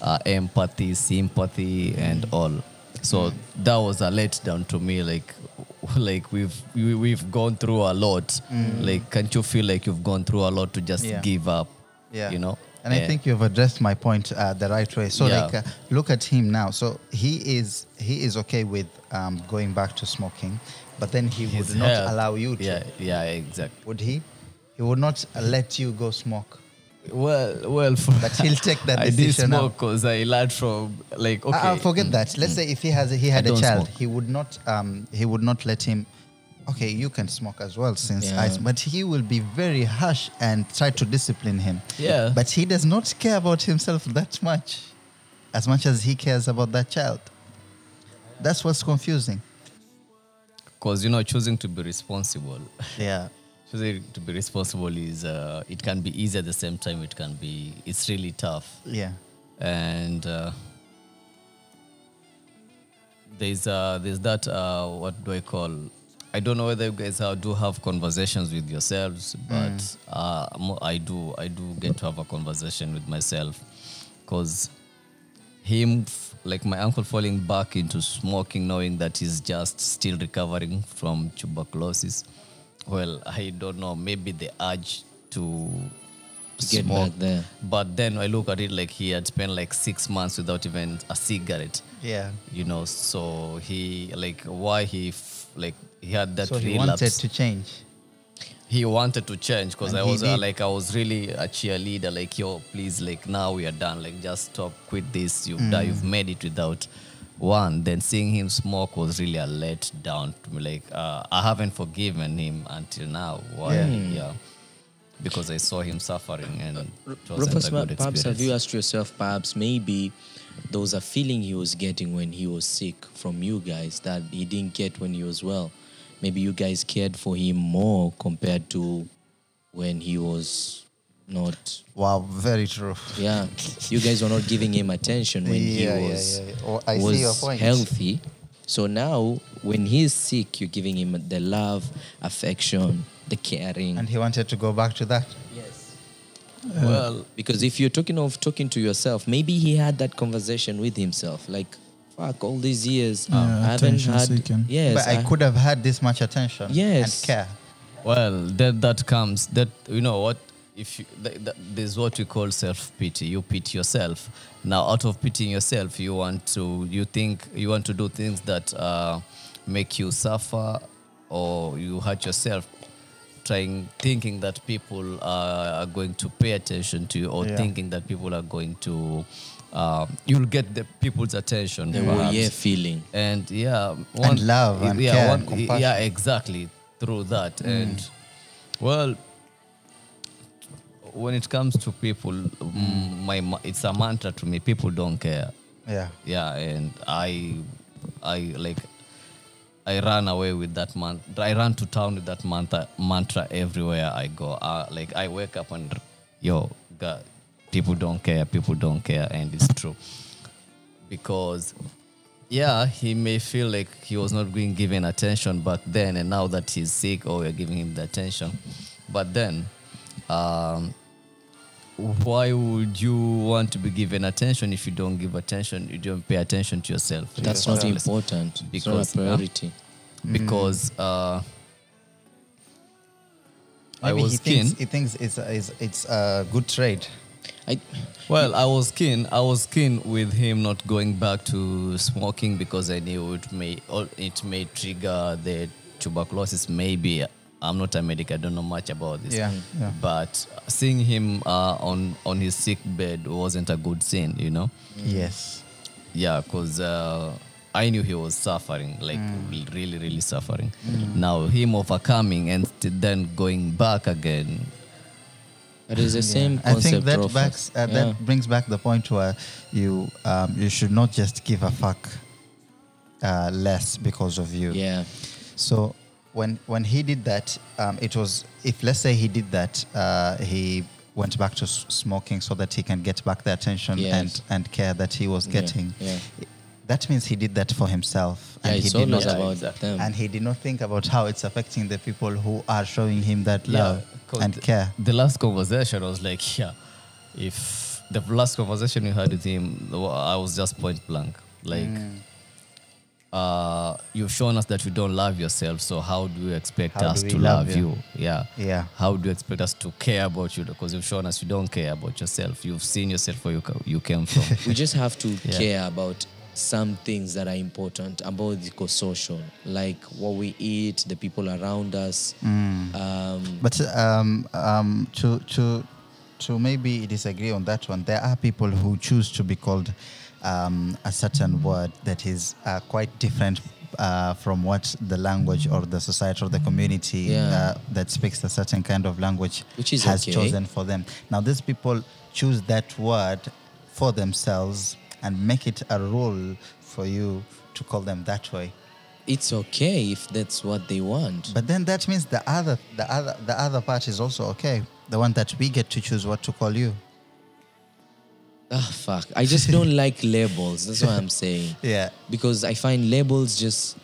uh, empathy, sympathy, and all. So that was a letdown to me. Like, like we've we, we've gone through a lot. Like, can't you feel like you've gone through a lot to just Yeah. give up? Yeah. you know. And I Eh, think you've addressed my point uh, the right way. So, Yeah. like, uh, look at him now. So he is he is okay with um, going back to smoking, but then he his would not allow you to. Yeah, yeah, exactly. Would he? He would not let you go smoke. Well, well, for, But he'll take that I did decision now. smoke because I learned from like okay. Uh, forget that. Let's say if he has he had a child, smoke. he would not um he would not let him. Okay, you can smoke as well since I. Yeah. But he will be very harsh and try to discipline him. Yeah. But he does not care about himself that much, as much as he cares about that child. That's what's confusing. Because you know, choosing to be responsible, Yeah. Choosing to be responsible is uh, it can be easy at the same time. It can be it's really tough. Yeah. and uh, there's uh, there's that uh, what do I call? I don't know whether you guys uh, do have conversations with yourselves, but uh, I do. I do get to have a conversation with myself, because him, f- like my uncle, falling back into smoking, knowing that he's just still recovering from tuberculosis. Well, I don't know. Maybe the urge to To get smoke. back there. But then I look at it like he had spent like six months without even a cigarette. Yeah. You know, so he like why he f- like he had that So he wanted to change. he wanted to change because I was uh, like I was really a cheerleader like yo please like now we are done like just stop quit this you've done Mm. you've made it without one then seeing him smoke was really a letdown to me. Like uh, I haven't forgiven him until now. Why? Yeah. yeah, because I saw him suffering and it wasn't Rufus, a good perhaps have you asked yourself, perhaps maybe there was a feeling he was getting when he was sick from you guys that he didn't get when he was well. Maybe you guys cared for him more compared to when he was not. Wow, very true. Yeah, you guys were not giving him attention when Yeah, yeah, he was yeah, yeah. Oh, I see was your point. healthy. So now, when he's sick, you're giving him the love, affection, the caring. And he wanted to go back to that. Yes. Well Because if you're talking of talking to yourself, maybe he had that conversation with himself. Like, fuck, all these years, Yeah, I haven't attention had. seeking. Yes, but I, could have had this much attention Yes. and care. Well, that that comes that you know what if you, th- th- there's what we call self pity. You pity yourself. Now, out of pitying yourself, you want to you think you want to do things that uh, make you suffer, or you hurt yourself, trying thinking that people are, are going to pay attention to you, or Yeah. thinking that people are going to. Uh, you'll get the people's attention. the perhaps yeah feeling. and yeah and love and yeah, care one, and compassion. yeah exactly through that and well when it comes to people my it's a mantra to me people don't care. Yeah. yeah and i i like i ran away with that man i ran to town with that mantra mantra everywhere i go. Uh, like i wake up and yo god people don't care people don't care and it's true. Because yeah he may feel like he was not being given attention back then and now that he's sick oh, we're giving him the attention. But then um, why would you want to be given attention if you don't give attention you don't pay attention to yourself That's not important. It's not Because, a uh, priority. because uh, I was he keen. thinks, he thinks it's, a- it's, it's a good trade. I, Well, I was keen. I was keen with him not going back to smoking because I knew it may it may trigger the tuberculosis. Maybe I'm not a medic. I don't know much about this. Yeah, yeah. But seeing him uh, on on his sick bed wasn't a good scene. You know. Yes. Yeah, because uh, I knew he was suffering, like really, really suffering. Now him overcoming and st- then going back again. it's the same I concept. think that backs, uh, Yeah. that brings back the point where you um, you should not just give a fuck uh, less because of you. yeah. So when when he did that, um, it was if let's say he did that, uh, he went back to s- smoking so that he can get back the attention Yes. and and care that he was getting. yeah. That means he did that for himself, Yeah, and he did not, about them. and he did not think about how it's affecting the people who are showing him that Yeah, love and care. The last conversation was like, yeah, if the last conversation we had with him, I was just point blank. Like, Mm. Uh, you've shown us that you don't love yourself, so how do you expect How us to love love you? you? Yeah. Yeah. How do you expect us to care about you? Because you've shown us you don't care about yourself. You've seen yourself where you, you came from. we just have to Yeah. care about some things that are important about the social, like what we eat, the people around us. Mm. Um, But um, um, to to to maybe disagree on that one, there are people who choose to be called um, a certain word that is uh, quite different uh, from what the language or the society or the community Yeah. uh, that speaks a certain kind of language Which is has okay. chosen for them. Now, these people choose that word for themselves and make it a rule for you to call them that way. it's okay if that's what they want. But then that means the other, the other, the other part is also okay. The one that we get to choose what to call you. Ah, fuck. I just don't like labels. That's what I'm saying. Yeah. Because I find labels just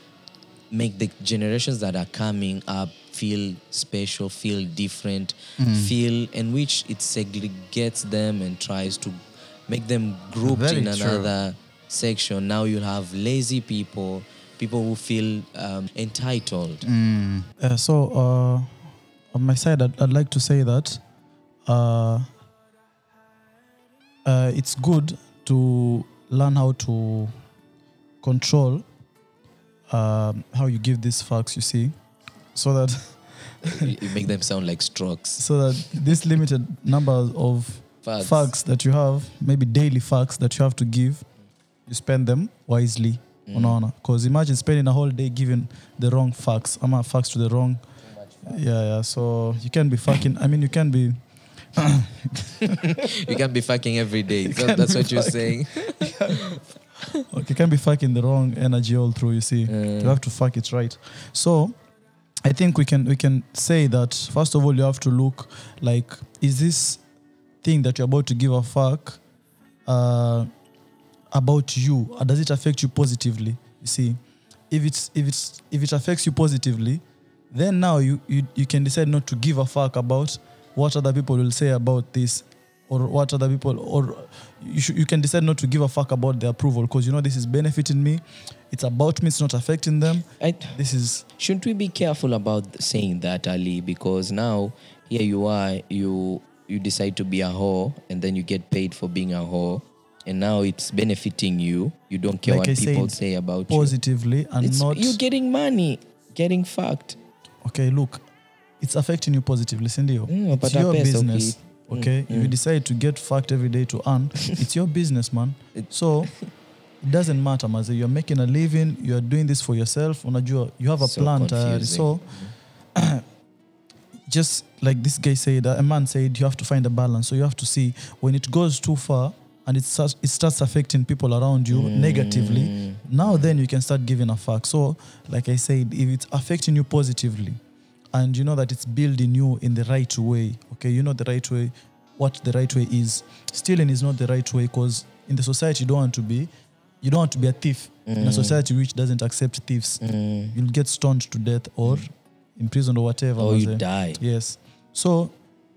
make the generations that are coming up feel special, feel different, Mm. feel in which it segregates them and tries to make them grouped Very in true. another section. Now you'll have lazy people, people who feel um, entitled. Mm. Uh, so uh, on my side, I'd, I'd like to say that uh, uh, it's good to learn how to control uh, how you give these facts. You see, so that you make them sound like strokes. so that this limited number of Facts. facts that you have, maybe daily facts that you have to give, you spend them wisely. Mm. Unaona? Because imagine spending a whole day giving the wrong facts. ama facts to the wrong. Yeah, yeah. So you can be fucking. I mean, you can be. You can't be fucking every day. That's what you're saying. You can't be fucking the wrong energy all through. You see, Mm. you have to fuck it right. So, I think we can we can say that first of all, you have to look like is this thing that you're about to give a fuck uh, about you, or does it affect you positively? You see, if it's if it's if it affects you positively, then now you you, you can decide not to give a fuck about what other people will say about this or what other people or you, should, you can decide not to give a fuck about the approval because you know this is benefiting me it's about me it's not affecting them I, this is shouldn't we be careful about saying that, Ali? Because now here you are, you you decide to be a whore, and then you get paid for being a whore, and now it's benefiting you. You don't care Like what I people say about you. positively and It's, not you're getting money, getting fucked. okay look it's affecting you positively sindio Mm, it's your pesa business okay, okay Mm, if you mm. decide to get fucked every day to earn it's your business man so it doesn't matter maze you're making a living you're doing this for yourself unajua you have a So plan tayari so just like this guy said, a man said, you have to find a balance. So you have to see when it goes too far and it starts, it starts affecting people around you Mm. negatively. Now then you can start giving a fuck. So like I said, if it's affecting you positively, and you know that it's building you in the right way, okay, you know the right way, what the right way is. Stealing is not the right way because in the society you don't want to be, you don't want to be a thief in a society which doesn't accept thieves. Mm. You'll get stoned to death or imprisoned or whatever. Or you a, die. Yes. So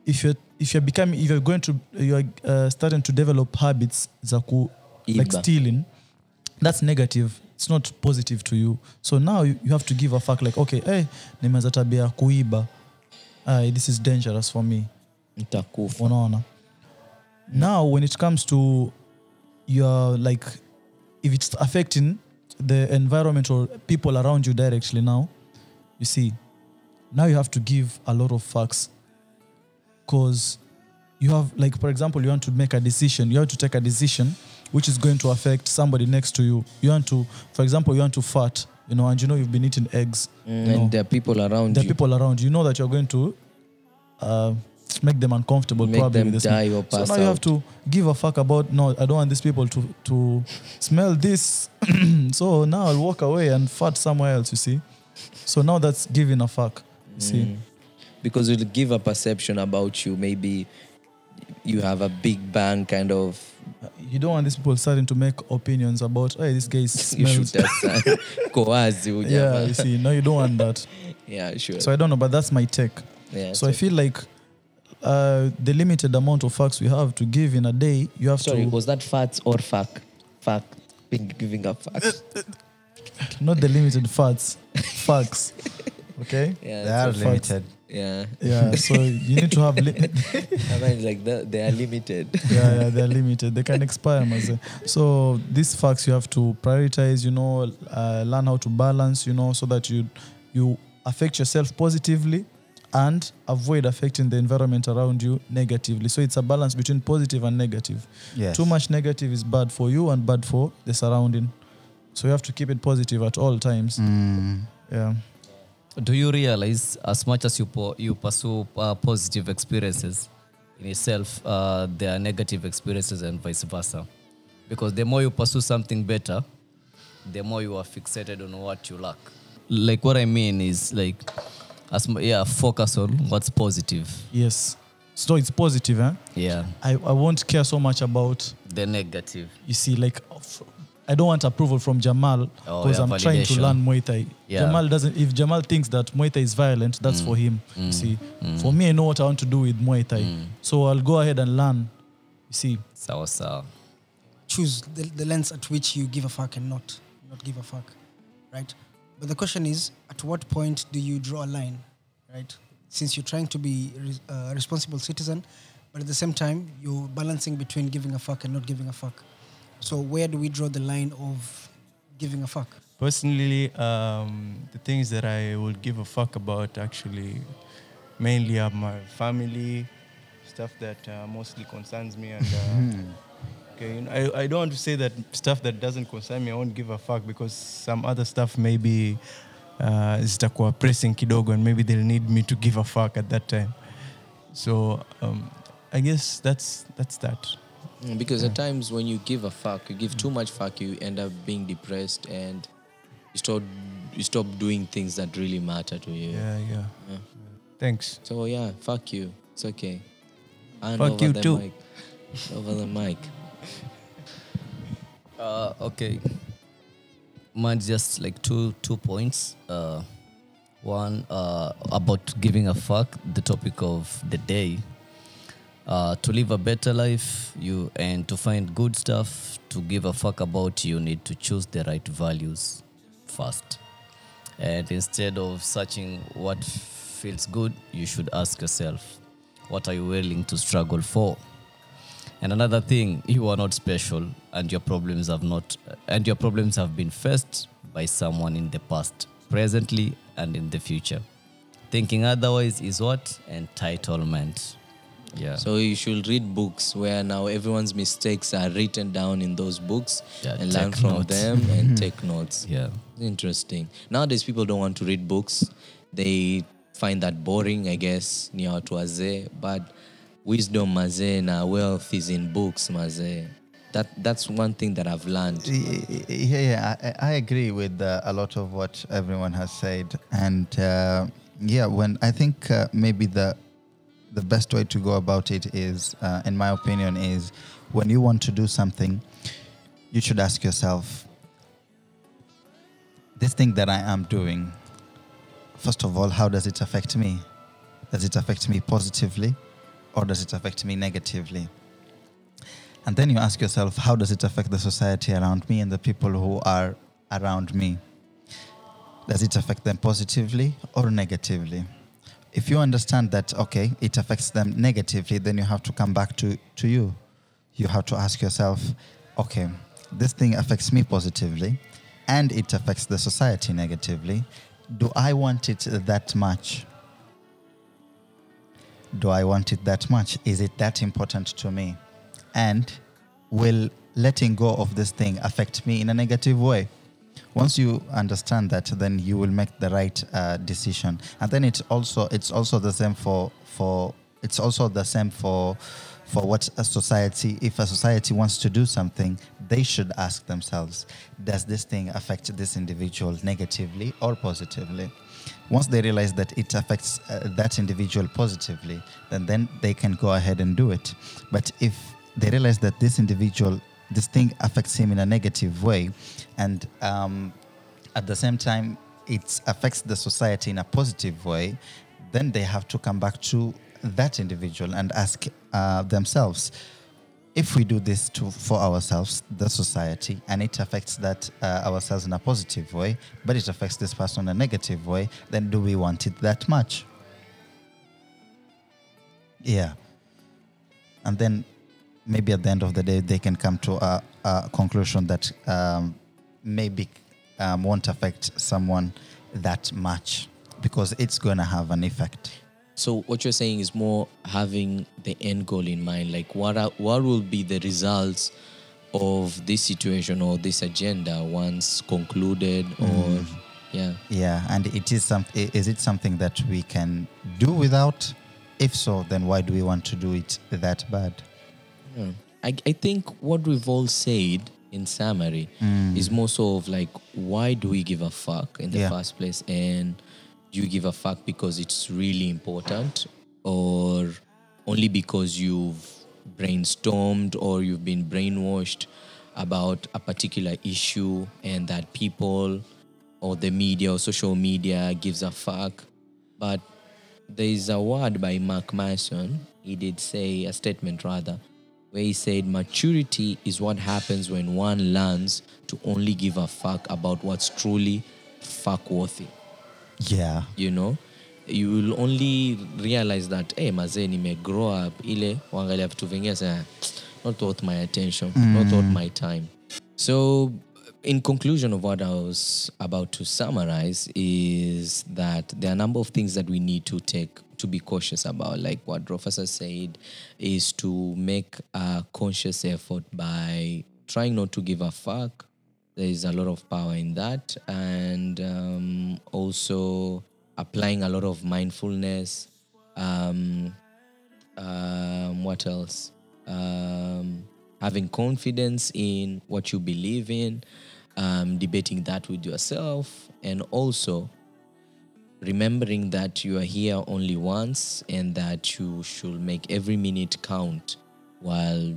if you're if you're becoming if you're going to you're uh, starting to develop habits zaku like stealing, that's negative. It's not positive to you. So now you, you have to give a fuck like okay, hey, nimeza tabia kuiba. Uh, this is dangerous for me. Nitakufa. Unaona. Now when it comes to your like if it's affecting the environment or people around you directly now, you see, now you have to give a lot of facts. Cause you have like for example, you want to make a decision, you have to take a decision which is going to affect somebody next to you. You want to, for example, you want to fart, you know, and you know you've been eating eggs. Mm, you know. and there are people around There are you. people around you. You know that you're going to uh, make them uncomfortable. Make probably them with this. die or So pass now you have out. to give a fuck about. No, I don't want these people to to smell this. so now I'll walk away and fart somewhere else. You see. So now that's giving a fuck. You see. Mm. Because it'll give a perception about you. Maybe you have a big bang kind of. You don't want these people starting to make opinions about. Hey, this guy smells. shoot. Koazi yeah, you see. No, you don't want that. Yeah, sure. So I don't know, but that's my take. yeah, So I feel like uh, the limited amount of facts we have to give in a day, you have Sorry, to was that facts or fuck? Fuck. Being giving up facts not the limited facts, facts. Okay. Yeah, They are limited limited. Yeah. Yeah. So you need to have. Li- I mean, like the, they are limited. yeah, yeah, they're limited. They can expire. maze. So these facts you have to prioritize. You know, uh, learn how to balance. You know, so that you you affect yourself positively and avoid affecting the environment around you negatively. So it's a balance between positive and negative. Yes. Too much negative is bad for you and bad for the surrounding. So you have to keep it positive at all times. Mm. Yeah. Do you realize as much as you po- you pursue uh, positive experiences in itself, uh, there are negative experiences and vice versa? Because the more you pursue something better, the more you are fixated on what you lack. Like what I mean is like, as yeah, focus on what's positive. Yes. So it's positive, eh? Yeah, I, I won't care so much about the negative. you see, like I don't want approval from Jamal Oh, because yeah, I'm trying to learn Muay Thai. Yeah. Jamal doesn't. If Jamal thinks that Muay Thai is violent, that's Mm. for him. You see, for me, I know what I want to do with Muay Thai, Mm. so I'll go ahead and learn. You see, Sawa sawa. choose the, the lens at which you give a fuck and not not give a fuck right but the question is at what point do you draw a line right since you're trying to be a responsible citizen but at the same time you're balancing between giving a fuck and not giving a fuck so where do we draw the line of giving a fuck personally, um, the things that I would give a fuck about actually mainly are my family, stuff that uh, mostly concerns me, and uh, okay, you know, I, I don't want to say that stuff that doesn't concern me, I won't give a fuck because some other stuff maybe is uh, zitakuwa pressing kidogo, and maybe they'll need me to give a fuck at that time. So um, I guess that's that's that. Mm, Because at times when you give a fuck, you give too much fuck, you end up being depressed and you start you stop doing things that really matter to you. Yeah, yeah. Yeah. Thanks. So yeah, fuck you. It's okay. And Fuck over you the too. Mic. Over the mic. Uh, okay. Mine's just like two two points. Uh, one uh, about giving a fuck, the topic of the day. Uh, to live a better life, you and to find good stuff to give a fuck about, you need to choose the right values first. And instead of searching what feels good, you should ask yourself, what are you willing to struggle for? And another thing, you are not special, and your problems have not, and your problems have been faced by someone in the past, presently, and in the future. Thinking otherwise is what entitlement. Yeah. So you should read books where now everyone's mistakes are written down in those books Yeah, and learn from notes. them and take notes. yeah. Interesting. Nowadays people don't want to read books. They find that boring, I guess, ni ya watu wazee. But wisdom mazee na wealth is in books mazee. That that's one thing that I've learned. Yeah, yeah, I, I agree with uh, a lot of what everyone has said, and uh, yeah, when I think uh, maybe the the best way to go about it is, uh, in my opinion, is when you want to do something, you should ask yourself, this thing that I am doing, first of all, how does it affect me? Does it affect me positively, or does it affect me negatively? And then you ask yourself, how does it affect the society around me and the people who are around me? Does it affect them positively or negatively? If you understand that, okay, it affects them negatively, then you have to come back to, to you. You have to ask yourself, okay, this thing affects me positively and it affects the society negatively. Do I want it that much? do I want it that much? Is it that important to me? And will letting go of this thing affect me in a negative way? Once you understand that, then you will make the right uh, decision. And then it's also it's also the same for for it's also the same for for what a society if a society wants to do something they should ask themselves does this thing affect this individual negatively or positively once they realize that it affects uh, that individual positively then then they can go ahead and do it but if they realize that this individual this thing affects him in a negative way and um, at the same time it affects the society in a positive way then they have to come back to that individual and ask uh, themselves if we do this to, for ourselves, the society, and it affects that uh, ourselves in a positive way, but it affects this person in a negative way, then do we want it that much? Yeah. And then maybe at the end of the day, they can come to a, a conclusion that um, maybe um, won't affect someone that much because it's going to have an effect. So what you're saying is more having the end goal in mind. Like what are, what will be the results of this situation or this agenda once concluded or yeah. Yeah, and it is some. Is it something that we can do without? If so, then why do we want to do it that bad? Yeah. I, I think what we've all said in summary mm. is more so of like why do we give a fuck in the Yeah. first place and do you give a fuck because it's really important or only because you've brainstormed or you've been brainwashed about a particular issue and that people or the media or social media gives a fuck but there is a word by Mark Manson. He did say a statement rather, where he said maturity is what happens when one learns to only give a fuck about what's truly fuck worthy. Yeah, You know, you will only realize that hey, mazee grow up. Ile wangalia vitu vingine sana not worth my attention, not worth mm. my time. So in conclusion of what I was about to summarize is that there are a number of things that we need to take to be cautious about. Like what Professor said, is to make a conscious effort by trying not to give a fuck. There is a lot of power in that, and um, also applying a lot of mindfulness. Um, um, what else? Um, having confidence in what you believe in, um, debating that with yourself, and also remembering that you are here only once and that you should make every minute count while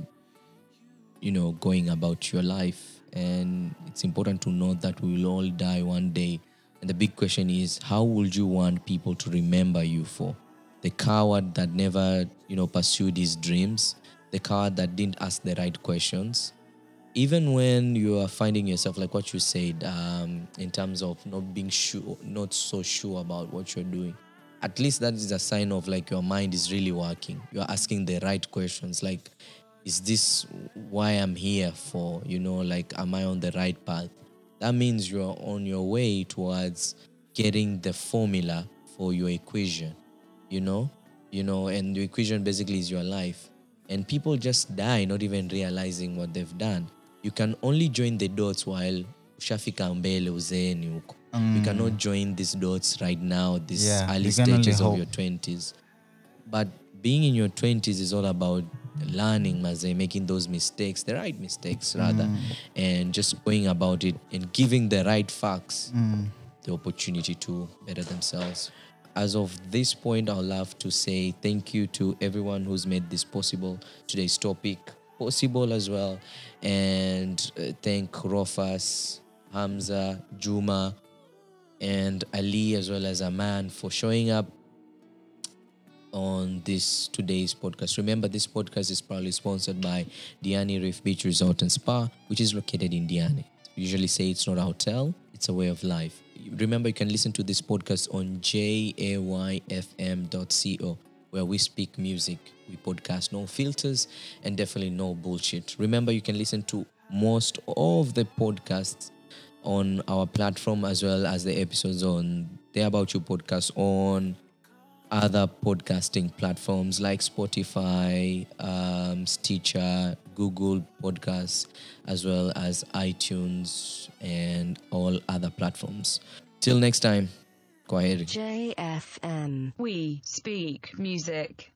you know going about your life. And it's important to know that we will all die one day. And the big question is how would you want people to remember you for? The coward that never you know pursued his dreams the coward that didn't ask the right questions even when you are finding yourself like what you said um, in terms of not being sure not so sure about what you're doing at least that is a sign of like your mind is really working. You're asking the right questions like is this why i'm here for? You know like am i on the right path? That means you're on your way towards getting the formula for your equation you know? You know and the equation basically is your life. And people just die not even realizing what they've done you can only join the dots while ushafika mbele uzeeni huko. You cannot join these dots right now these Yeah, early you can only stages of your 20s but being in your 20s is all about learning maze making those mistakes the right mistakes rather and just going about it and giving the right facts the opportunity to better themselves. As of this point i'd love to say thank you to everyone who's made this possible. Today's topic possible as well and uh, thank rufus hamza juma and ali as well as aman for showing up on this today's podcast. Remember, this podcast is proudly sponsored by Diani Reef Beach Resort and Spa, which is located in Diani. Usually say it's not a hotel, it's a way of life. Remember, you can listen to this podcast on jfm.co, where we speak music, we podcast no filters, and definitely no bullshit. Remember, you can listen to most of the podcasts on our platform as well as the episodes on the About You podcast on other podcasting platforms like Spotify, um, Stitcher, Google Podcasts, as well as iTunes and all other platforms. Till next time, kwaheri. JFM. We speak music.